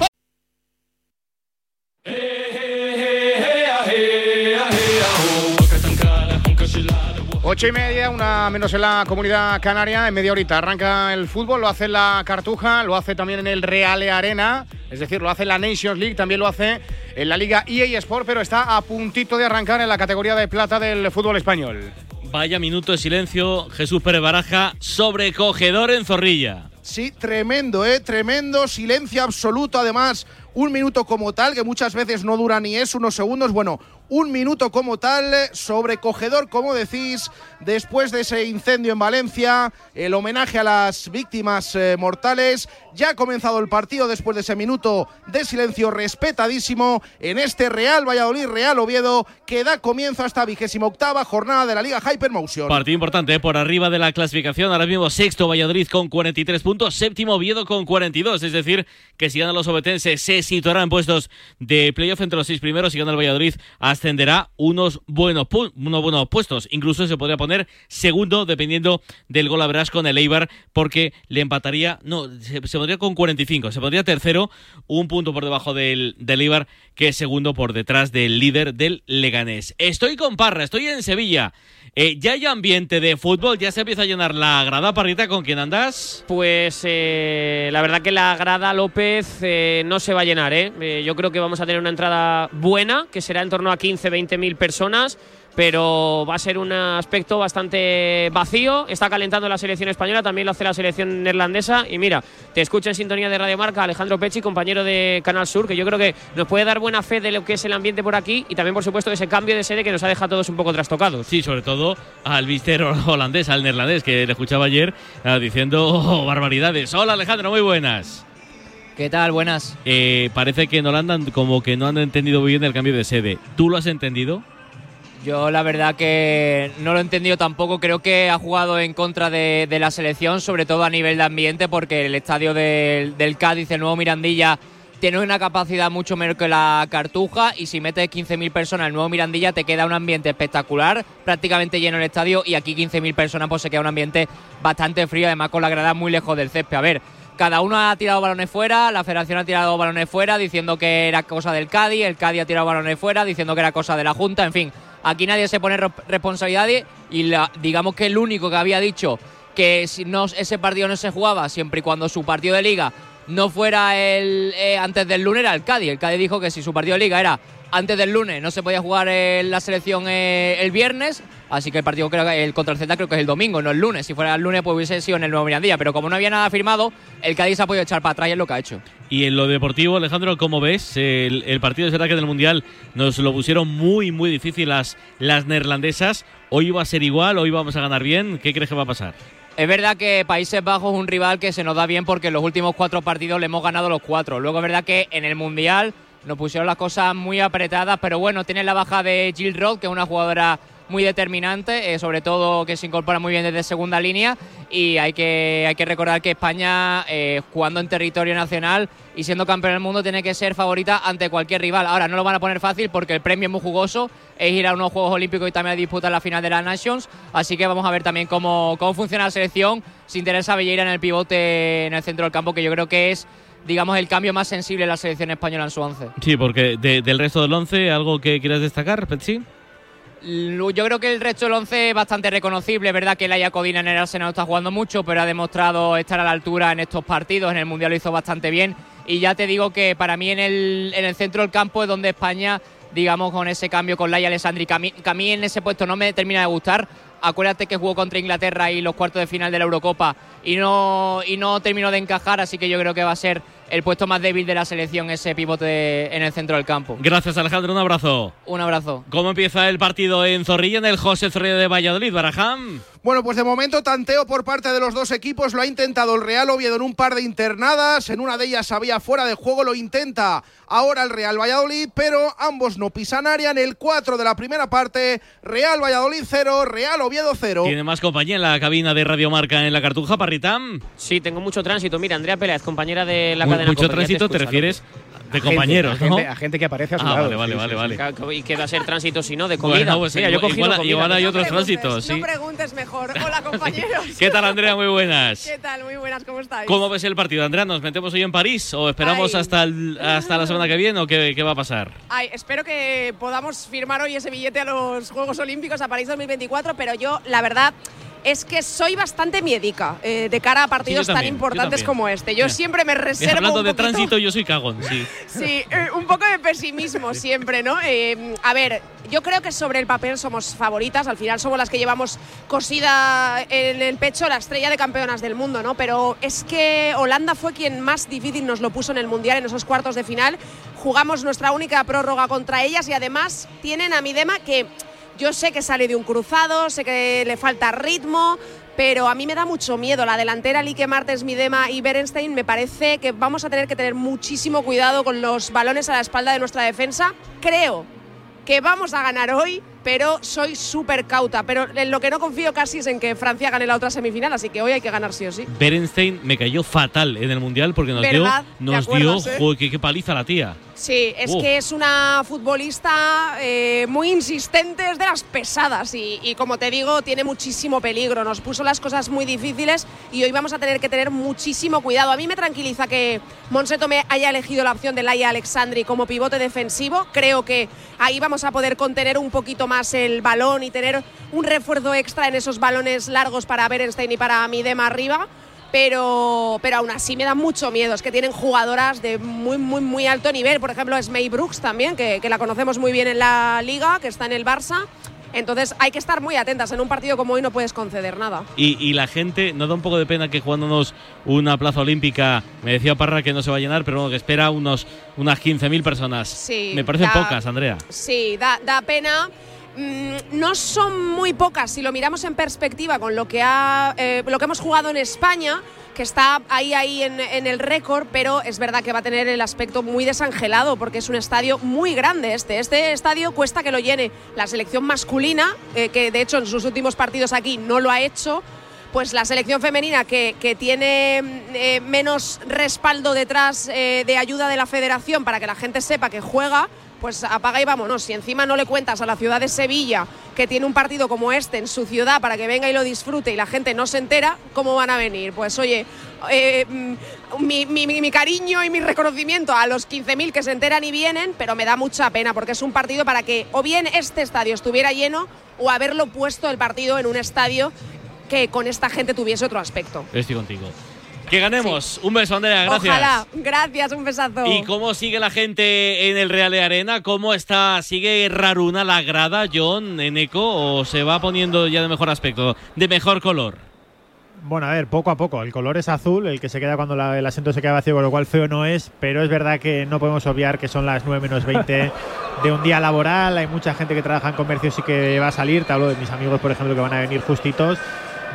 Ocho y media, una menos en la comunidad canaria. En media horita arranca el fútbol, lo hace en la Cartuja, lo hace también en el Reale Arena, es decir, lo hace en la Nations League, también lo hace en la Liga EA Sport, pero está a puntito de arrancar en la categoría de plata del fútbol español. Vaya minuto de silencio, Jesús Pérez Baraja, sobrecogedor en Zorrilla. Sí, tremendo, ¿eh? Tremendo, silencio absoluto. Además, un minuto como tal, que muchas veces no dura ni es unos segundos, bueno, un minuto como tal, sobrecogedor, como decís, después de ese incendio en Valencia, el homenaje a las víctimas eh, mortales. Ya ha comenzado el partido después de ese minuto de silencio respetadísimo en este Real Valladolid, Real Oviedo, que da comienzo a esta vigésima octava jornada de la Liga Hypermotion. Partido importante ¿eh? por arriba de la clasificación. Ahora mismo sexto Valladolid con 43 puntos, séptimo Oviedo con 42. Es decir, que si ganan los obetenses se situarán en puestos de playoff entre los seis primeros. Si gana el Valladolid ascenderá unos buenos, unos buenos puestos. Incluso se podría poner segundo dependiendo del gol verás con el Eibar porque le empataría, no, se, pondría con 45, se pondría tercero, un punto por debajo del, del Eibar que es segundo por detrás del líder del Leganés. Estoy con Parra, estoy en Sevilla. Eh, ¿Ya hay ambiente de fútbol? ¿Ya se empieza a llenar la grada, Parrita? ¿Con quién andas? Pues eh, la verdad que la grada López eh, no se va a llenar. yo creo que vamos a tener una entrada buena, que será en torno a 15-20 mil personas pero va a ser un aspecto bastante vacío. Está calentando la selección española, también lo hace la selección neerlandesa. Y mira, te escucho en sintonía de Radio Marca Alejandro Pechi, compañero de Canal Sur, que yo creo que nos puede dar buena fe de lo que es el ambiente por aquí y también, por supuesto, de ese cambio de sede que nos ha dejado todos un poco trastocados. Sí, sobre todo al mister holandés, al neerlandés, que le escuchaba ayer ah, diciendo barbaridades. Hola Alejandro, muy buenas. ¿Qué tal? Buenas. Eh, parece que en Holanda como que no han entendido muy bien el cambio de sede. ¿Tú lo has entendido? Yo la verdad que no lo he entendido tampoco. Creo que ha jugado en contra de, la selección, sobre todo a nivel de ambiente, porque el estadio del, Cádiz, el nuevo Mirandilla, tiene una capacidad mucho menor que la Cartuja y si metes 15.000 personas el nuevo Mirandilla te queda un ambiente espectacular, prácticamente lleno el estadio y aquí 15.000 personas pues se queda un ambiente bastante frío, además con la grada muy lejos del césped. A ver, cada uno ha tirado balones fuera, la federación ha tirado balones fuera diciendo que era cosa del Cádiz, el Cádiz ha tirado balones fuera diciendo que era cosa de la Junta, en fin, Aquí nadie se pone responsabilidades y digamos que el único que había dicho que si no, ese partido no se jugaba siempre y cuando su partido de liga no fuera el eh, antes del lunes era el Cádiz. El Cádiz dijo que si su partido de liga era antes del lunes no se podía jugar en la selección eh, el viernes, así que el partido creo que el contra el Z creo que es el domingo, no el lunes. Si fuera el lunes pues hubiese sido en el Nuevo Mirandilla, pero como no había nada firmado, el Cádiz se ha podido echar para atrás y es lo que ha hecho. Y en lo deportivo, Alejandro, ¿cómo ves? El, partido de verdad que del Mundial nos lo pusieron muy, muy difícil las, las neerlandesas. Hoy va a ser igual, hoy vamos a ganar bien. ¿Qué crees que va a pasar? Es verdad que Países Bajos es un rival que se nos da bien porque en los últimos cuatro partidos le hemos ganado los cuatro. Luego es verdad que en el Mundial nos pusieron las cosas muy apretadas, pero bueno, tiene la baja de Jill Roth, que es una jugadora muy determinante, eh, sobre todo que se incorpora muy bien desde segunda línea. Y hay que, hay que recordar que España eh, jugando en territorio nacional y siendo campeón del mundo tiene que ser favorita ante cualquier rival. Ahora no lo van a poner fácil porque el premio es muy jugoso, es ir a unos Juegos Olímpicos y también a disputar la final de la Nations, así que vamos a ver también cómo, cómo funciona la selección. Sin tener a Belleira en el pivote en el centro del campo, que yo creo que es digamos, el cambio más sensible de la selección española en su once. Sí, porque del resto del once, ¿algo que quieras destacar, Petsy? Yo creo que el resto del once es bastante reconocible. Es verdad que Laia Codina en el Arsenal está jugando mucho, pero ha demostrado estar a la altura en estos partidos. En el Mundial lo hizo bastante bien. Y ya te digo que para mí en el, en el centro del campo es donde España, digamos, con ese cambio con Laia Alessandri, que a, mí, en ese puesto no me termina de gustar. Acuérdate que jugó contra Inglaterra y los cuartos de final de la Eurocopa y no, y no terminó de encajar, así que yo creo que va a ser el puesto más débil de la selección, ese pivote en el centro del campo. Gracias, Alejandro. Un abrazo. Un abrazo. ¿Cómo empieza el partido en Zorrilla, en el José Zorrilla de Valladolid, Barajam? Bueno, pues de momento tanteo por parte de los dos equipos. Lo ha intentado el Real Oviedo en un par de internadas. En una de ellas había fuera de juego. Lo intenta ahora el Real Valladolid, pero ambos no pisan área. En el 4 de la primera parte, Real Valladolid 0, Real Oviedo 0. ¿Tiene más compañía en la cabina de Radio Marca en la Cartuja, Parritam? Sí, tengo mucho tránsito. Mira, Andrea Pérez, compañera de la mucho tránsito te, refieres de compañeros, ¿no? a gente, que aparece a su ah, lado. Vale, vale, vale, vale. ¿Y qué va a ser tránsito si no? De comida. Pues yo he igual, igual hay otros tránsitos, sí. No preguntes mejor. Hola, compañeros. [LAUGHS] ¿Qué tal, Andrea? Muy buenas. ¿Qué tal? Muy buenas, ¿cómo estáis? ¿Cómo ves el partido, Andrea? ¿Nos metemos hoy en París o esperamos hasta, hasta la semana que viene o qué, qué va a pasar? Ay, espero que podamos firmar hoy ese billete a los Juegos Olímpicos a París 2024, pero yo, la verdad es que soy bastante miedica eh, de cara a partidos tan también, yo importantes como este. Yo Mira. siempre me reservo hablando un de poquito- tránsito, yo soy cagón, sí. [LAUGHS] Sí, eh, un poco de pesimismo siempre, ¿no? Eh, a ver, yo creo que sobre el papel somos favoritas, al final somos las que llevamos cosida en el pecho la estrella de campeonas del mundo, ¿no? Pero es que Holanda fue quien más difícil nos lo puso en el Mundial, en esos cuartos de final. Jugamos nuestra única prórroga contra ellas y además tienen a Midema que yo sé que sale de un cruzado, sé que le falta ritmo, pero a mí me da mucho miedo. La delantera Lique Martens, Midema y Berenstein me parece que vamos a tener que tener muchísimo cuidado con los balones a la espalda de nuestra defensa. Creo que vamos a ganar hoy, pero soy súper cauta. Pero en lo que no confío casi es en que Francia gane la otra semifinal, así que hoy hay que ganar sí o sí. Berenstein me cayó fatal en el mundial porque nos ¿Verdad? dio, ¿Te nos dio, eh? joder, qué, qué paliza la tía. Sí, es que es una futbolista eh, muy insistente, es de las pesadas y, y como te digo, tiene muchísimo peligro. Nos puso las cosas muy difíciles y hoy vamos a tener que tener muchísimo cuidado. A mí me tranquiliza que Monseto me haya elegido la opción de Laia Alexandri como pivote defensivo. Creo que ahí vamos a poder contener un poquito más el balón y tener un refuerzo extra en esos balones largos para Berenstein y para Midema arriba pero, pero aún así me da mucho miedo. Es que tienen jugadoras de muy, muy, muy alto nivel. Por ejemplo, es May Brooks también, que, que la conocemos muy bien en la liga, que está en el Barça. Entonces hay que estar muy atentas. En un partido como hoy no puedes conceder nada. Y, y la gente, ¿no da un poco de pena que jugándonos una plaza olímpica, me decía Parra que no se va a llenar, pero bueno, que espera unos, unas 15.000 personas? Sí, me parecen da- pocas, Andrea. Sí, da, da pena. Mm, no son muy pocas si lo miramos en perspectiva con lo que, ha, eh, lo que hemos jugado en España, que está ahí, ahí en, el récord, pero es verdad que va a tener el aspecto muy desangelado porque es un estadio muy grande este. Este estadio cuesta que lo llene la selección masculina, eh, que de hecho en sus últimos partidos aquí no lo ha hecho. Pues la selección femenina que, tiene eh, menos respaldo detrás de ayuda de la federación para que la gente sepa que juega, pues apaga y vámonos. Si encima no le cuentas a la ciudad de Sevilla que tiene un partido como este en su ciudad para que venga y lo disfrute y la gente no se entera, ¿cómo van a venir? Pues oye, eh, mm, mi, mi- mi- cariño y mi reconocimiento a los 15.000 que se enteran y vienen, pero me da mucha pena porque es un partido para que o bien este estadio estuviera lleno o haberlo puesto el partido en un estadio que con esta gente tuviese otro aspecto. Estoy contigo. Que ganemos. Un beso, Andrea, gracias. Ojalá. Gracias, un besazo. ¿Y cómo sigue la gente en el Real de Arena? ¿Cómo está? ¿Sigue raruna la grada, John, en eco? ¿O se va poniendo ya de mejor aspecto, de mejor color? Bueno, a ver, poco a poco. El color es azul, el que se queda cuando la- el asiento se queda vacío, con lo cual feo no es, pero es verdad que no podemos obviar que son las 9 menos 20 [LAUGHS] de un día laboral. Hay mucha gente que trabaja en comercios y que va a salir. Te hablo de mis amigos, por ejemplo, que van a venir justitos.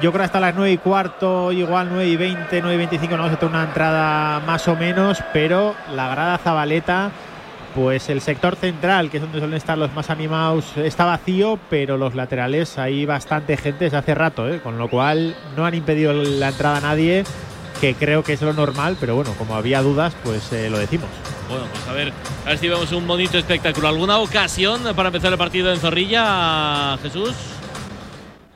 Yo creo hasta las 9 y cuarto, igual 9 y 20, 9 y 25, no vamos a tener una entrada más o menos, pero la grada Zabaleta, pues el sector central, que es donde suelen estar los más animados, está vacío, pero los laterales hay bastante gente desde hace rato, ¿eh? con lo cual no han impedido la entrada a nadie, que creo que es lo normal, pero bueno, como había dudas, pues eh, lo decimos. Bueno, pues a ver, a ver si vemos un bonito espectáculo. ¿Alguna ocasión para empezar el partido en Zorrilla, Jesús?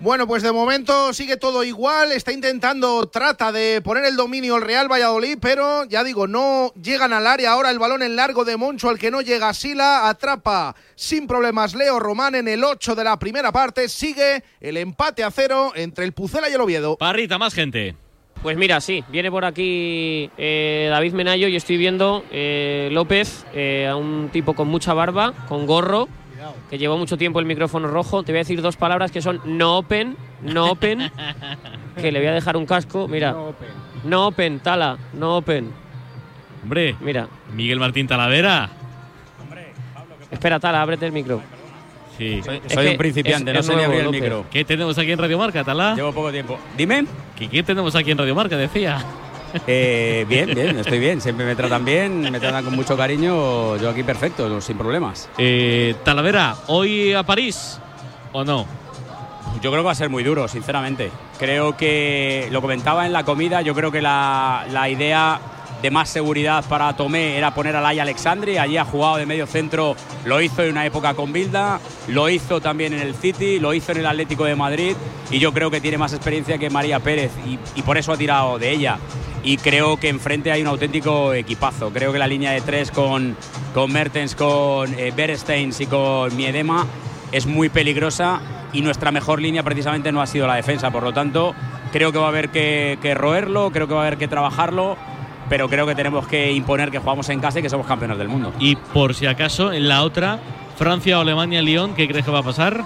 Bueno, pues de momento sigue todo igual. Está intentando, trata de poner el dominio el Real Valladolid, pero ya digo, no llegan al área. Ahora el balón en largo de Moncho, al que no llega Sila, atrapa sin problemas Leo Román en el 8 de la primera parte. Sigue el empate a cero entre el Pucela y el Oviedo. Parrita, más gente. Pues mira, sí, viene por aquí eh, David Menayo y estoy viendo eh, López, eh, a un tipo con mucha barba, con gorro, que lleva mucho tiempo el micrófono rojo. Te voy a decir dos palabras que son no open, no open, [LAUGHS] que le voy a dejar un casco. Mira, no open, tala, no open. Hombre, mira. Miguel Martín Talavera. Espera, tala, ábrete el micro. Sí. Soy- soy un principiante, no sé ni abrir el micro. ¿Qué tenemos aquí en Radio Marca, Tala? Llevo poco tiempo. Dime. ¿Qué, qué tenemos aquí en Radio Marca? Decía. Eh, bien, bien, estoy bien. Siempre me tratan bien, me tratan con mucho cariño. Yo aquí perfecto, sin problemas. Eh, Talavera, ¿hoy a París o no? Yo creo que va a ser muy duro, sinceramente. Creo que, lo comentaba en la comida, yo creo que la, la idea de más seguridad para Tomé era poner a Laia Alexandri. Allí ha jugado de medio centro, lo hizo en una época con Bilda, lo hizo también en el City, lo hizo en el Atlético de Madrid y yo creo que tiene más experiencia que María Pérez y, y por eso ha tirado de ella. Y creo que enfrente hay un auténtico equipazo. Creo que la línea de tres con, con Mertens, con eh, y con Miedema es muy peligrosa y nuestra mejor línea precisamente no ha sido la defensa. Por lo tanto, creo que va a haber que, que roerlo, creo que va a haber que trabajarlo pero creo que tenemos que imponer que jugamos en casa y que somos campeones del mundo. Y por si acaso, en la otra, Francia Alemania, Lyon, ¿qué crees que va a pasar?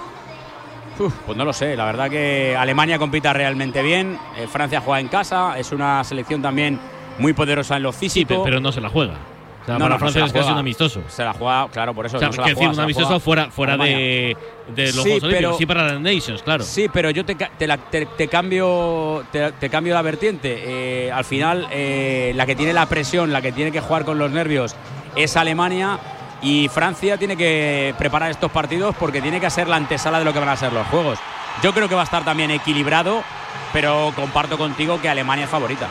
Uf, pues no lo sé, la verdad que Alemania compita realmente bien, eh, Francia juega en casa, es una selección también muy poderosa en lo físico. Sí, pero no se la juega. O sea, No, para no, Francia es casi un amistoso. Se la juega, claro, por eso. O sea, no se la decir, un amistoso juega fuera, fuera de, los Sí, Juegos Olímpicos, pero- sí para las Nations, claro. Sí, pero yo te, te la- te- te cambio, te, te cambio la vertiente. Eh, al final, eh, la que tiene la presión, la que tiene que jugar con los nervios es Alemania y Francia tiene que preparar estos partidos porque tiene que ser la antesala de lo que van a ser los Juegos. Yo creo que va a estar también equilibrado, pero comparto contigo que Alemania es favorita.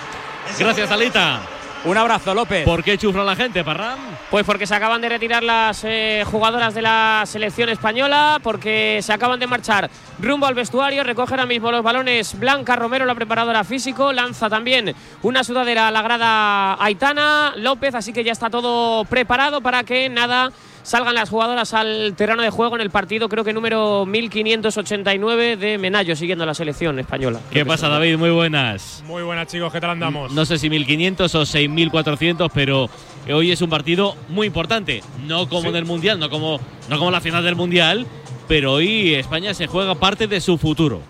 Gracias, Alita. Un abrazo, López. ¿Por qué chufla la gente, Parram? Pues porque se acaban de retirar las eh, jugadoras de la selección española, porque se acaban de marchar rumbo al vestuario, recoge ahora mismo los balones Blanca Romero, la preparadora físico, lanza también una sudadera a la grada Aitana López, así que ya está todo preparado para que nada salgan las jugadoras al terreno de juego en el partido, creo que número 1589 de Menayo, siguiendo a la selección española. ¿Qué pasa, David? Muy buenas. Muy buenas chicos, ¿qué tal andamos? No sé si 1500 o 6400, pero hoy es un partido muy importante. No como Sí. en el Mundial, no como, no como la final del Mundial, pero hoy España se juega parte de su futuro.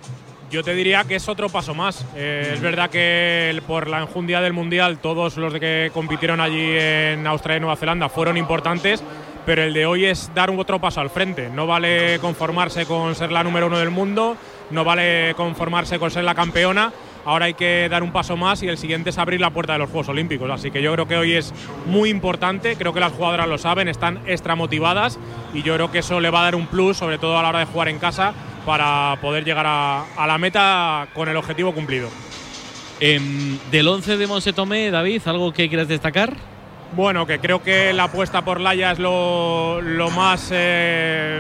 Yo te diría que es otro paso más. Eh, es verdad que el- por la enjundia del Mundial todos los de que compitieron allí en Australia y Nueva Zelanda fueron importantes, pero el de hoy es dar otro paso al frente. No vale conformarse con ser la número uno del mundo, no vale conformarse con ser la campeona. Ahora hay que dar un paso más y el siguiente es abrir la puerta de los Juegos Olímpicos. Así que yo creo que hoy es muy importante, creo que las jugadoras lo saben, están extra motivadas y yo creo que eso le va a dar un plus, sobre todo a la hora de jugar en casa, para poder llegar a, a la meta con el objetivo cumplido. Em, del 11 de Monse Tomé, David, ¿algo que quieras destacar? Bueno, que creo que la apuesta por Laia es lo, más, eh,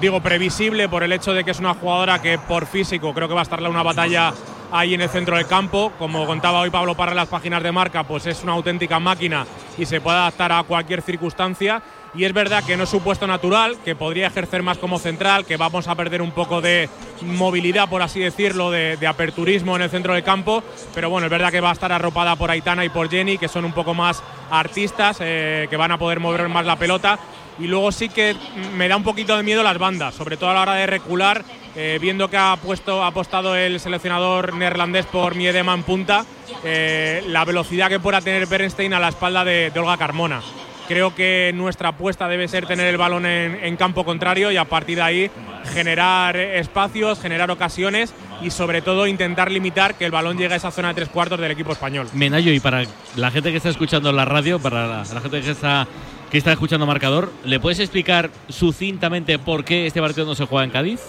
digo, previsible por el hecho de que es una jugadora que por físico creo que va a estar en una batalla ahí en el centro del campo. Como contaba hoy Pablo Parra en las páginas de marca, pues es una auténtica máquina y se puede adaptar a cualquier circunstancia. Y es verdad que no es su puesto natural, que podría ejercer más como central, que vamos a perder un poco de movilidad, por así decirlo, de, aperturismo en el centro del campo. Pero bueno, es verdad que va a estar arropada por Aitana y por Jenny, que son un poco más artistas, eh, que van a poder mover más la pelota. Y luego sí que me da un poquito de miedo las bandas, sobre todo a la hora de recular, eh, viendo que ha puesto, ha apostado el seleccionador neerlandés por Miedema en punta, eh, la velocidad que pueda tener Bernstein a la espalda de, de Olga Carmona. Creo que nuestra apuesta debe ser tener el balón en, campo contrario y a partir de ahí generar espacios, generar ocasiones y sobre todo intentar limitar que el balón llegue a esa zona de tres cuartos del equipo español. Menayo, y para la gente que está escuchando la radio, para la, la gente que está, que está escuchando Marcador, ¿le puedes explicar sucintamente por qué este partido no se juega en Cádiz?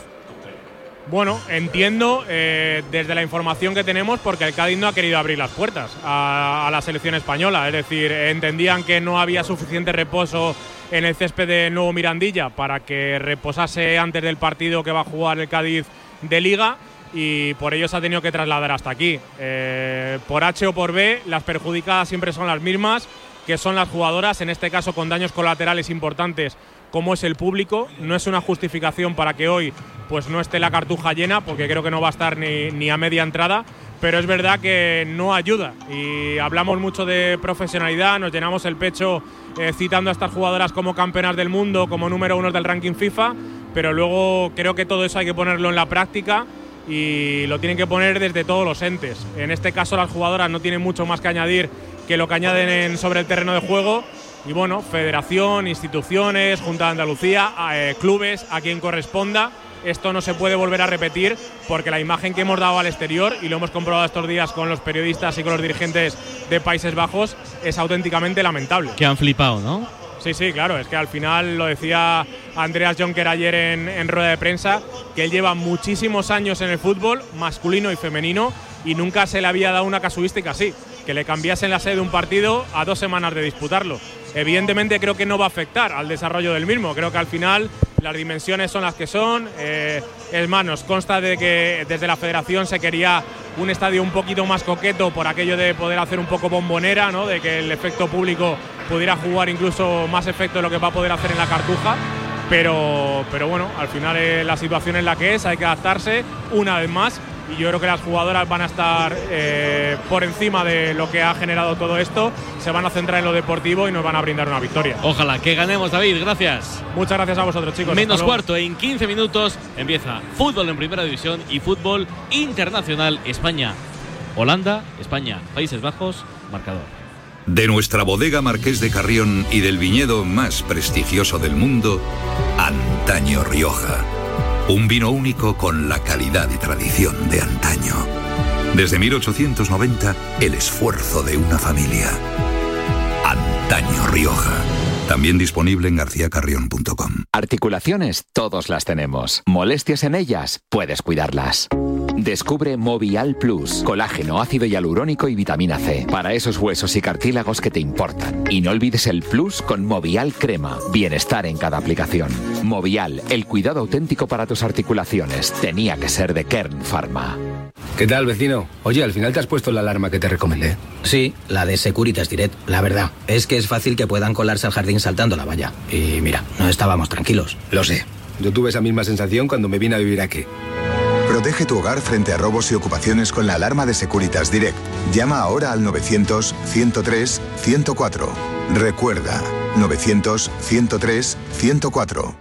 Bueno, entiendo eh, desde la información que tenemos porque el Cádiz no ha querido abrir las puertas a, a la selección española. Es decir, entendían que no había suficiente reposo en el césped de Nuevo Mirandilla para que reposase antes del partido que va a jugar el Cádiz de Liga y por ello se ha tenido que trasladar hasta aquí. Eh, por H o por B, las perjudicadas siempre son las mismas, que son las jugadoras, en este caso con daños colaterales importantes como es el público. No es una justificación para que hoy pues no esté la cartuja llena, porque creo que no va a estar ni, ni a media entrada, pero es verdad que no ayuda. Y hablamos mucho de profesionalidad, nos llenamos el pecho eh, citando a estas jugadoras como campeonas del mundo, como número uno del ranking FIFA, pero luego creo que todo eso hay que ponerlo en la práctica y lo tienen que poner desde todos los entes. En este caso las jugadoras no tienen mucho más que añadir que lo que añaden en- sobre el terreno de juego. Y bueno, federación, instituciones, Junta de Andalucía, eh, clubes, a quien corresponda. Esto no se puede volver a repetir porque la imagen que hemos dado al exterior, y lo hemos comprobado estos días con los periodistas y con los dirigentes de Países Bajos, es auténticamente lamentable. Que han flipado, ¿no? Sí, sí, claro, es que al final lo decía Andreas Jonker ayer en, en rueda de prensa, que él lleva muchísimos años en el fútbol, masculino y femenino, y nunca se le había dado una casuística así, que le cambiasen la sede de un partido a dos semanas de disputarlo. Evidentemente creo que no va a afectar al desarrollo del mismo, creo que al final las dimensiones son las que son, eh, es más, nos consta de que desde la federación se quería un estadio un poquito más coqueto por aquello de poder hacer un poco bombonera, ¿no? de que el efecto público pudiera jugar incluso más efecto de lo que va a poder hacer en la cartuja. pero, pero bueno, al final la situación es la que es, hay que adaptarse una vez más y yo creo que las jugadoras van a estar eh, por encima de lo que ha generado todo esto, se van a centrar en lo deportivo y nos van a brindar una victoria. Ojalá que ganemos, David, gracias. Muchas gracias a vosotros, chicos. Menos cuarto, en 15 minutos empieza fútbol en primera división y fútbol internacional España. Holanda, España, Países Bajos, marcador. De nuestra bodega Marqués de Carrión y del viñedo más prestigioso del mundo, Antaño Rioja. Un vino único con la calidad y tradición de antaño. Desde 1890, el esfuerzo de una familia. Antaño Rioja. También disponible en garcíacarrión.com. Articulaciones, todos las tenemos. Molestias en ellas, puedes cuidarlas. Descubre Movial Plus, colágeno, ácido hialurónico y vitamina C, para esos huesos y cartílagos que te importan. Y no olvides el Plus con Movial Crema, bienestar en cada aplicación. Movial, el cuidado auténtico para tus articulaciones, tenía que ser de Kern Pharma. ¿Qué tal, vecino? Oye, al final te has puesto la alarma que te recomendé. Sí, la de Securitas Direct. La verdad, es que es fácil que puedan colarse al jardín saltando la valla. Y mira, no estábamos tranquilos. Lo sé. Yo tuve esa misma sensación cuando me vine a vivir aquí. Protege tu hogar frente a robos y ocupaciones con la alarma de Securitas Direct. Llama ahora al 900-103-104. Recuerda, 900-103-104.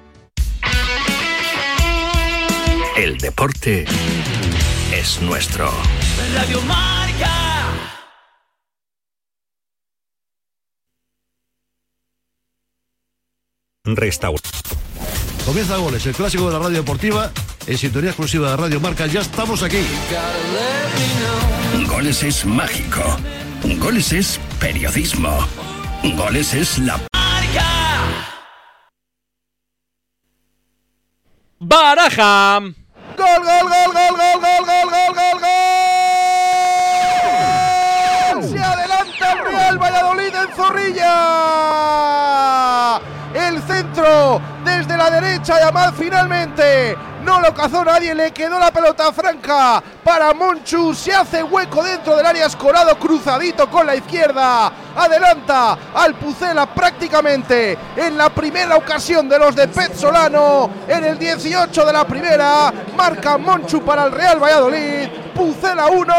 El deporte es nuestro. Radio Marca. Restaur. Comienza Goles, el clásico de la radio deportiva, en sintonía exclusiva de Radio Marca. Ya estamos aquí. Goles es mágico. Goles es periodismo. Goles es la Baraja. Gol, gol, gol, gol, gol, gol, gol, gol, gol, gol. Se adelanta el Real Valladolid en Zorrilla. El centro desde la derecha, Yamal finalmente. No lo cazó nadie, le quedó la pelota franca para Monchu. Se hace hueco dentro del área escorado, cruzadito con la izquierda. Adelanta al Pucela prácticamente en la primera ocasión de los de Petzolano. En el 18 de la primera, marca Monchu para el Real Valladolid. Pucela 1,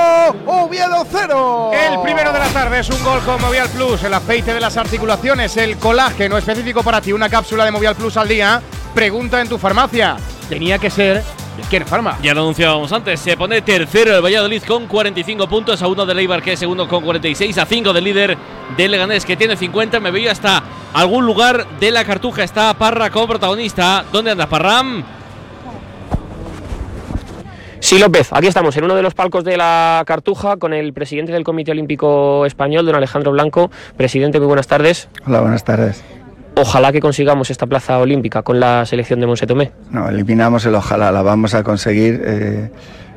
Oviedo 0. El primero de la tarde es un gol con Movial Plus, el aceite de las articulaciones, el colágeno específico para ti, una cápsula de Movial Plus al día. Pregunta en tu farmacia. Tenía que ser de Kern Pharma. Ya lo anunciábamos antes, se pone tercero el Valladolid con 45 puntos, a uno de Leibar que es segundo con 46, a 5 del líder del Leganés que tiene 50. Me veía hasta algún lugar de la cartuja. Está Parra como protagonista. ¿Dónde anda Parram? Sí, López, aquí estamos en uno de los palcos de la Cartuja con el presidente del Comité Olímpico Español, don Alejandro Blanco. Presidente, muy buenas tardes. Hola, buenas tardes. Ojalá que consigamos esta plaza olímpica con la selección de Monse Tomé. No, eliminamos el ojalá, la vamos a conseguir. Eh,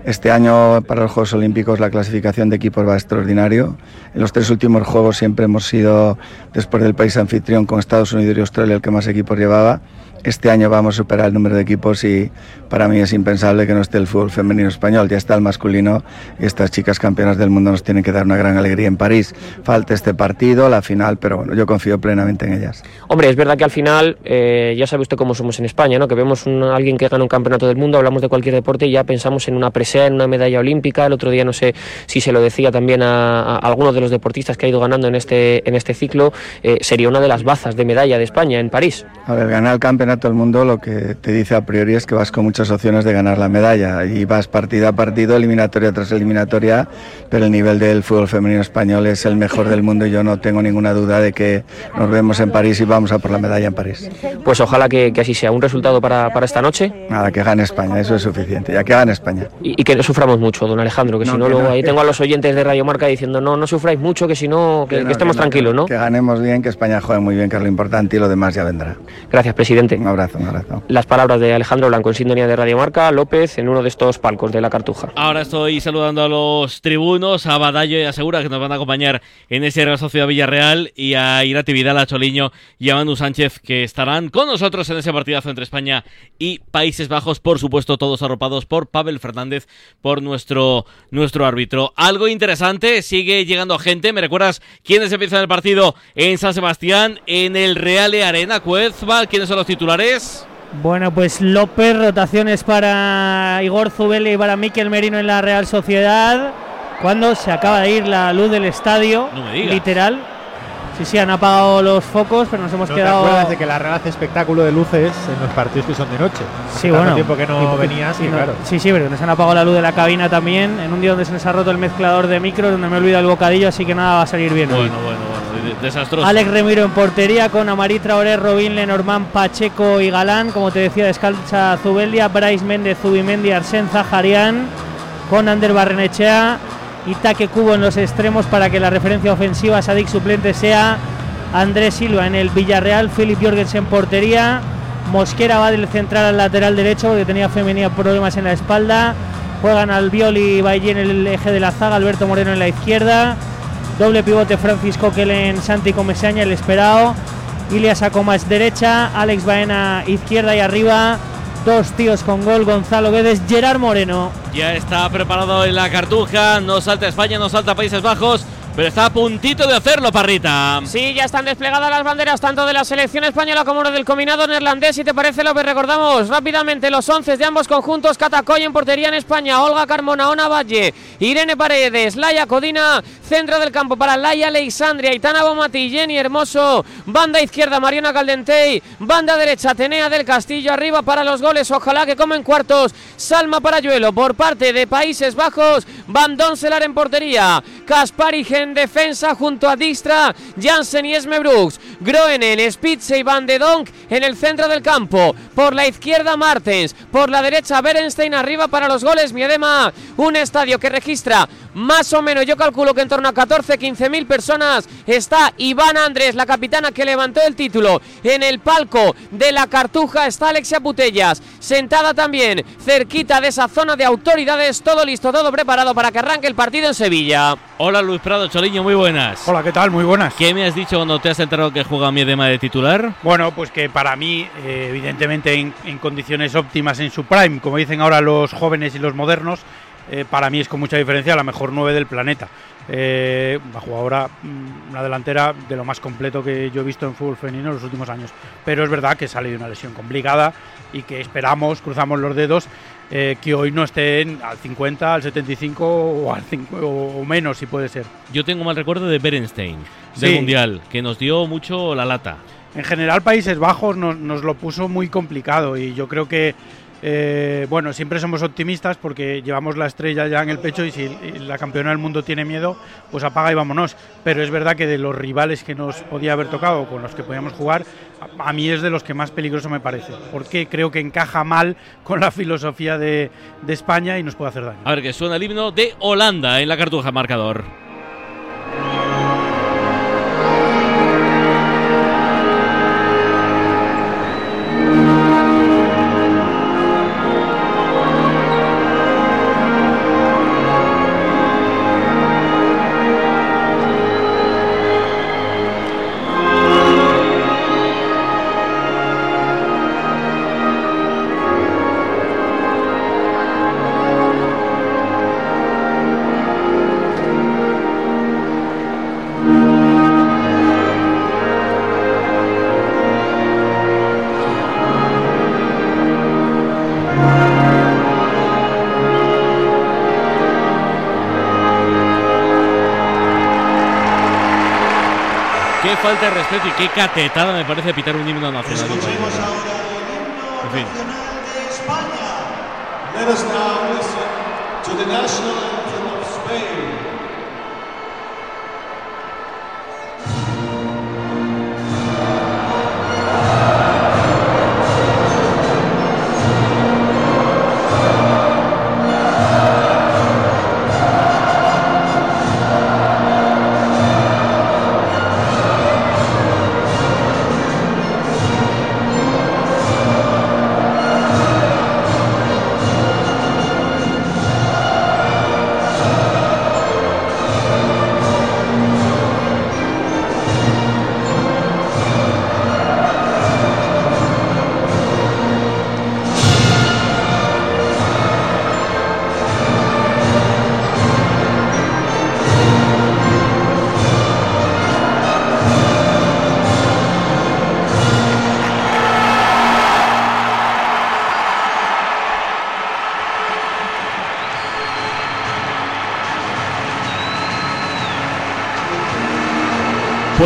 este año para los Juegos Olímpicos la clasificación de equipos va extraordinario. En los tres últimos Juegos siempre hemos sido, después del país anfitrión con Estados Unidos y Australia, el que más equipos llevaba. Este año vamos a superar el número de equipos y para mí es impensable que no esté el fútbol femenino español. Ya está el masculino y estas chicas campeonas del mundo nos tienen que dar una gran alegría en París. Falta este partido, la final, pero bueno, yo confío plenamente en ellas. Hombre, es verdad que al final, eh, ya sabe usted cómo somos en España, ¿no? Que vemos un, alguien que gana un campeonato del mundo, hablamos de cualquier deporte y ya pensamos en una presea, en una medalla olímpica. El otro día no sé si se lo decía también a, a algunos de los deportistas que ha ido ganando en este, en este ciclo, eh, sería una de las bazas de medalla de España en París. A ver, ganar el campeonato del mundo lo que te dice a priori es que vas con muchas opciones de ganar la medalla y vas partido a partido, eliminatoria tras eliminatoria, pero el nivel del fútbol femenino español es el mejor del mundo y yo no tengo ninguna duda de que nos vemos en París y vamos a por la medalla en París. Pues ojalá que, que así sea. ¿Un resultado para, para, esta noche? Nada, que gane España, eso es suficiente, ya que gane España. Y, y que no suframos mucho, don Alejandro, que No, si no, que luego no, ahí que- tengo a los oyentes de Radio Marca diciendo no, no sufráis mucho, que si no, que, estemos no, tranquilos, ¿no? Que ganemos bien, que España juegue muy bien, que es lo importante y lo demás ya vendrá. Gracias, presidente. Un abrazo, un abrazo. Las palabras de Alejandro Blanco en sintonía de Radio Marca, López en uno de estos palcos de la Cartuja. Ahora estoy saludando a los tribunos, a Badallo y a Segura que nos van a acompañar en ese Real Sociedad Villarreal y a Irati Vidal, a Choliño y a Manu Sánchez que estarán con nosotros en ese partidazo entre España y Países Bajos, por supuesto todos arropados por Pavel Fernández, por nuestro, nuestro árbitro. Algo interesante, sigue llegando gente, ¿me recuerdas quiénes empiezan el partido en San Sebastián, en el Reale Arena, Cuezba, quiénes son los titulares? Bueno, pues López, rotaciones para Igor Zubelli y para Miquel Merino en la Real Sociedad. Cuando se acaba de ir la luz del estadio, No me digas. literal. Sí, sí, han apagado los focos, pero nos hemos ¿No te quedado. acuerdas de que la Real hace espectáculo de luces en los partidos que son de noche? Sí, Tanto bueno. tiempo que no Y- venías, y y no- claro. Sí, sí, pero nos han apagado la luz de la cabina también. En un día donde se nos ha roto el mezclador de micros, donde me he olvidado el bocadillo, así que nada va a salir bien. hoy. Bueno, bueno, bueno. Desastroso. Alex Remiro en portería con Amarí Traoré, Robin, Lenormand, Pacheco y Galán. Como te decía, descalza Zubelia, Bryce Méndez, Zubimendi, Arsen, Zaharian con Ander Barrenechea y Taque Cubo en los extremos para que la referencia ofensiva Sadik suplente sea Andrés Silva en el Villarreal, Philip Jorgens en portería. Mosquera va del central al lateral derecho porque tenía femenina problemas en la espalda. Juegan Albiol y Bailly en el eje de la zaga, Alberto Moreno en la izquierda. Doble pivote Francisco Kellen, Santi Comesaña, el esperado. Ilias Acomas derecha, Alex Baena izquierda y arriba. Dos tíos con gol, Gonzalo Guedes, Gerard Moreno. Ya está preparado en la cartuja. No salta España, no salta Países Bajos. Pero está a puntito de hacerlo, Parrita. Sí, ya están desplegadas las banderas tanto de la selección española como del combinado neerlandés. Si te parece, López, recordamos rápidamente los once de ambos conjuntos. Catacoy en portería en España, Olga Carmona, Ona Valle, Irene Paredes, Laia Codina, centro del campo para Laia Alexandria, Itana Bomati, Jenny Hermoso, banda izquierda Mariona Caldentey, banda derecha Tenea del Castillo, arriba para los goles, ojalá que comen cuartos, Salma Parayuelo por parte de Países Bajos, Van Donselar en portería, Kaspari en defensa junto a Dijkstra, Jansen y Esme Brooks, Groenel, Spitze y Van de Donk en el centro del campo, por la izquierda Martens, por la derecha Berenstein arriba para los goles, Miedema, un estadio que registra más o menos, yo calculo que en torno a 14, 15 mil personas está Iván Andrés, la capitana que levantó el título en el palco de la Cartuja, está Alexia Putellas, sentada también cerquita de esa zona de autoridades, todo listo, todo preparado para que arranque el partido en Sevilla. Hola Luis Prado, Choliño, muy buenas. Hola, ¿qué tal? Muy buenas. ¿Qué me has dicho cuando te has enterado que juega Miedema de titular? Bueno, pues que para mí, eh, evidentemente en, en condiciones óptimas en su prime, como dicen ahora los jóvenes y los modernos, eh, para mí es con mucha diferencia la mejor nueve del planeta. Eh, una jugadora, mm, una delantera de lo más completo que yo he visto en fútbol femenino en los últimos años. Pero es verdad que sale de una lesión complicada y que esperamos, cruzamos los dedos, eh, que hoy no estén al 50, al 75 o, al 5 o menos, si puede ser. Yo tengo mal recuerdo de Berenstein, del Sí. Mundial, que nos dio mucho la lata. En general, Países Bajos nos, nos lo puso muy complicado y yo creo que, eh, bueno, siempre somos optimistas porque llevamos la estrella ya en el pecho y si la campeona del mundo tiene miedo, pues apaga y vámonos. Pero es verdad que de los rivales que nos podía haber tocado, con los que podíamos jugar, a, a mí es de los que más peligroso me parece, porque creo que encaja mal con la filosofía de, de España y nos puede hacer daño. A ver, que suena el himno de Holanda en la cartuja marcador. Falta de respeto y qué catetada me parece pitar un himno nacional. En fin. Let us now listen to the national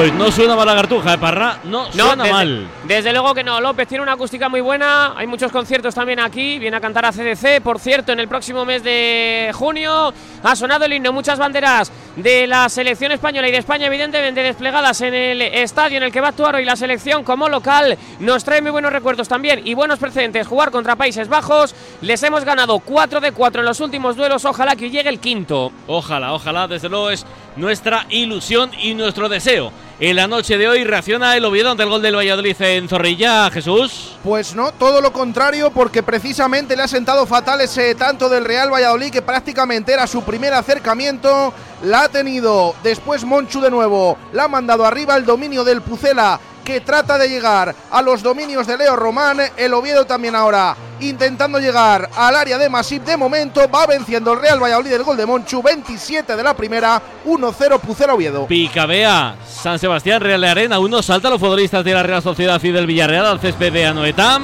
Pues no suena mal la cartuja, ¿eh, Parra? No, suena desde, mal. Desde luego que no. López tiene una acústica muy buena. Hay muchos conciertos también aquí. Viene a cantar a CDC. Por cierto, en el próximo mes de junio ha sonado el himno. Muchas banderas de la selección española y de España, evidentemente, desplegadas en el estadio en el que va a actuar hoy la selección como local. Nos trae muy buenos recuerdos también y buenos precedentes. Jugar contra Países Bajos. Les hemos ganado 4 de 4 en los últimos duelos. Ojalá que llegue el quinto. Ojalá, ojalá. Desde luego es nuestra ilusión y nuestro deseo. En la noche de hoy reacciona el Oviedo ante el gol del Valladolid en Zorrilla, Jesús. Pues no, todo lo contrario, porque precisamente le ha sentado fatal ese tanto del Real Valladolid que prácticamente era su primer acercamiento. La ha tenido después Monchu de nuevo, la ha mandado arriba el dominio del Pucela que trata de llegar a los dominios de Leo Román. El Oviedo también ahora intentando llegar al área de Masip. De momento va venciendo el Real Valladolid el gol de Monchu. 27 de la primera, 1-0 Pucela Oviedo. Picabea, San Sebastián, Real de Arena. Uno salta los futbolistas de la Real Sociedad y del Villarreal al césped de Anoetam.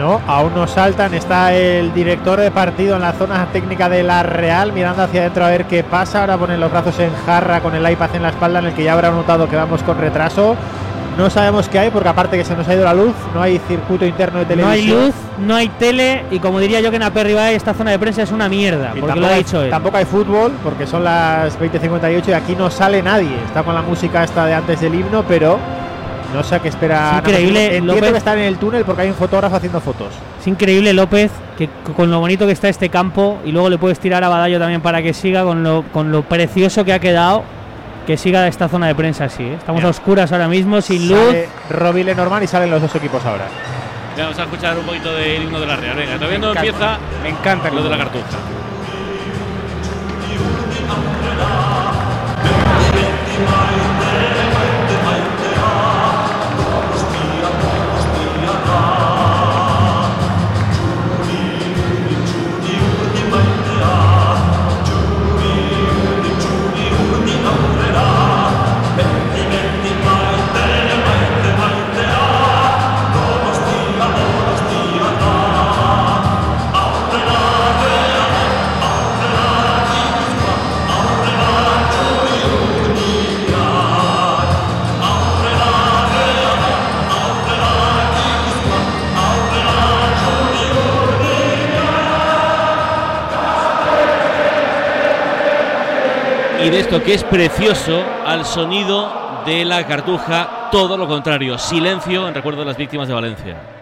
No, aún no saltan. Está el director de partido en la zona técnica de la Real mirando hacia adentro a ver qué pasa. Ahora ponen los brazos en jarra con el iPad en la espalda en el que ya habrá notado que vamos con retraso. No sabemos qué hay porque aparte que se nos ha ido la luz, no hay circuito interno de televisión. No hay luz, no hay tele y como diría yo que en Aperribae esta zona de prensa es una mierda, Y porque lo ha dicho él. Tampoco hay fútbol porque son las 20.58 y aquí no sale nadie. Está con la música esta de antes del himno, pero no sé a qué espera. Es increíble, Entiendo López. que están en el túnel porque hay un fotógrafo haciendo fotos. Es increíble López, que con lo bonito que está este campo y luego le puedes tirar a Badallo también para que siga con lo, con lo precioso que ha quedado, que siga esta zona de prensa así. ¿eh? Estamos a oscuras ahora mismo, sin luz. Sale Robbie Lenormand y salen los dos equipos ahora. Vamos a escuchar un poquito del himno de la Real. Venga, todavía no encanta, empieza me encanta lo de la himno. cartuja. Esto que es precioso al sonido de la cartuja, todo lo contrario, silencio en recuerdo de las víctimas de Valencia.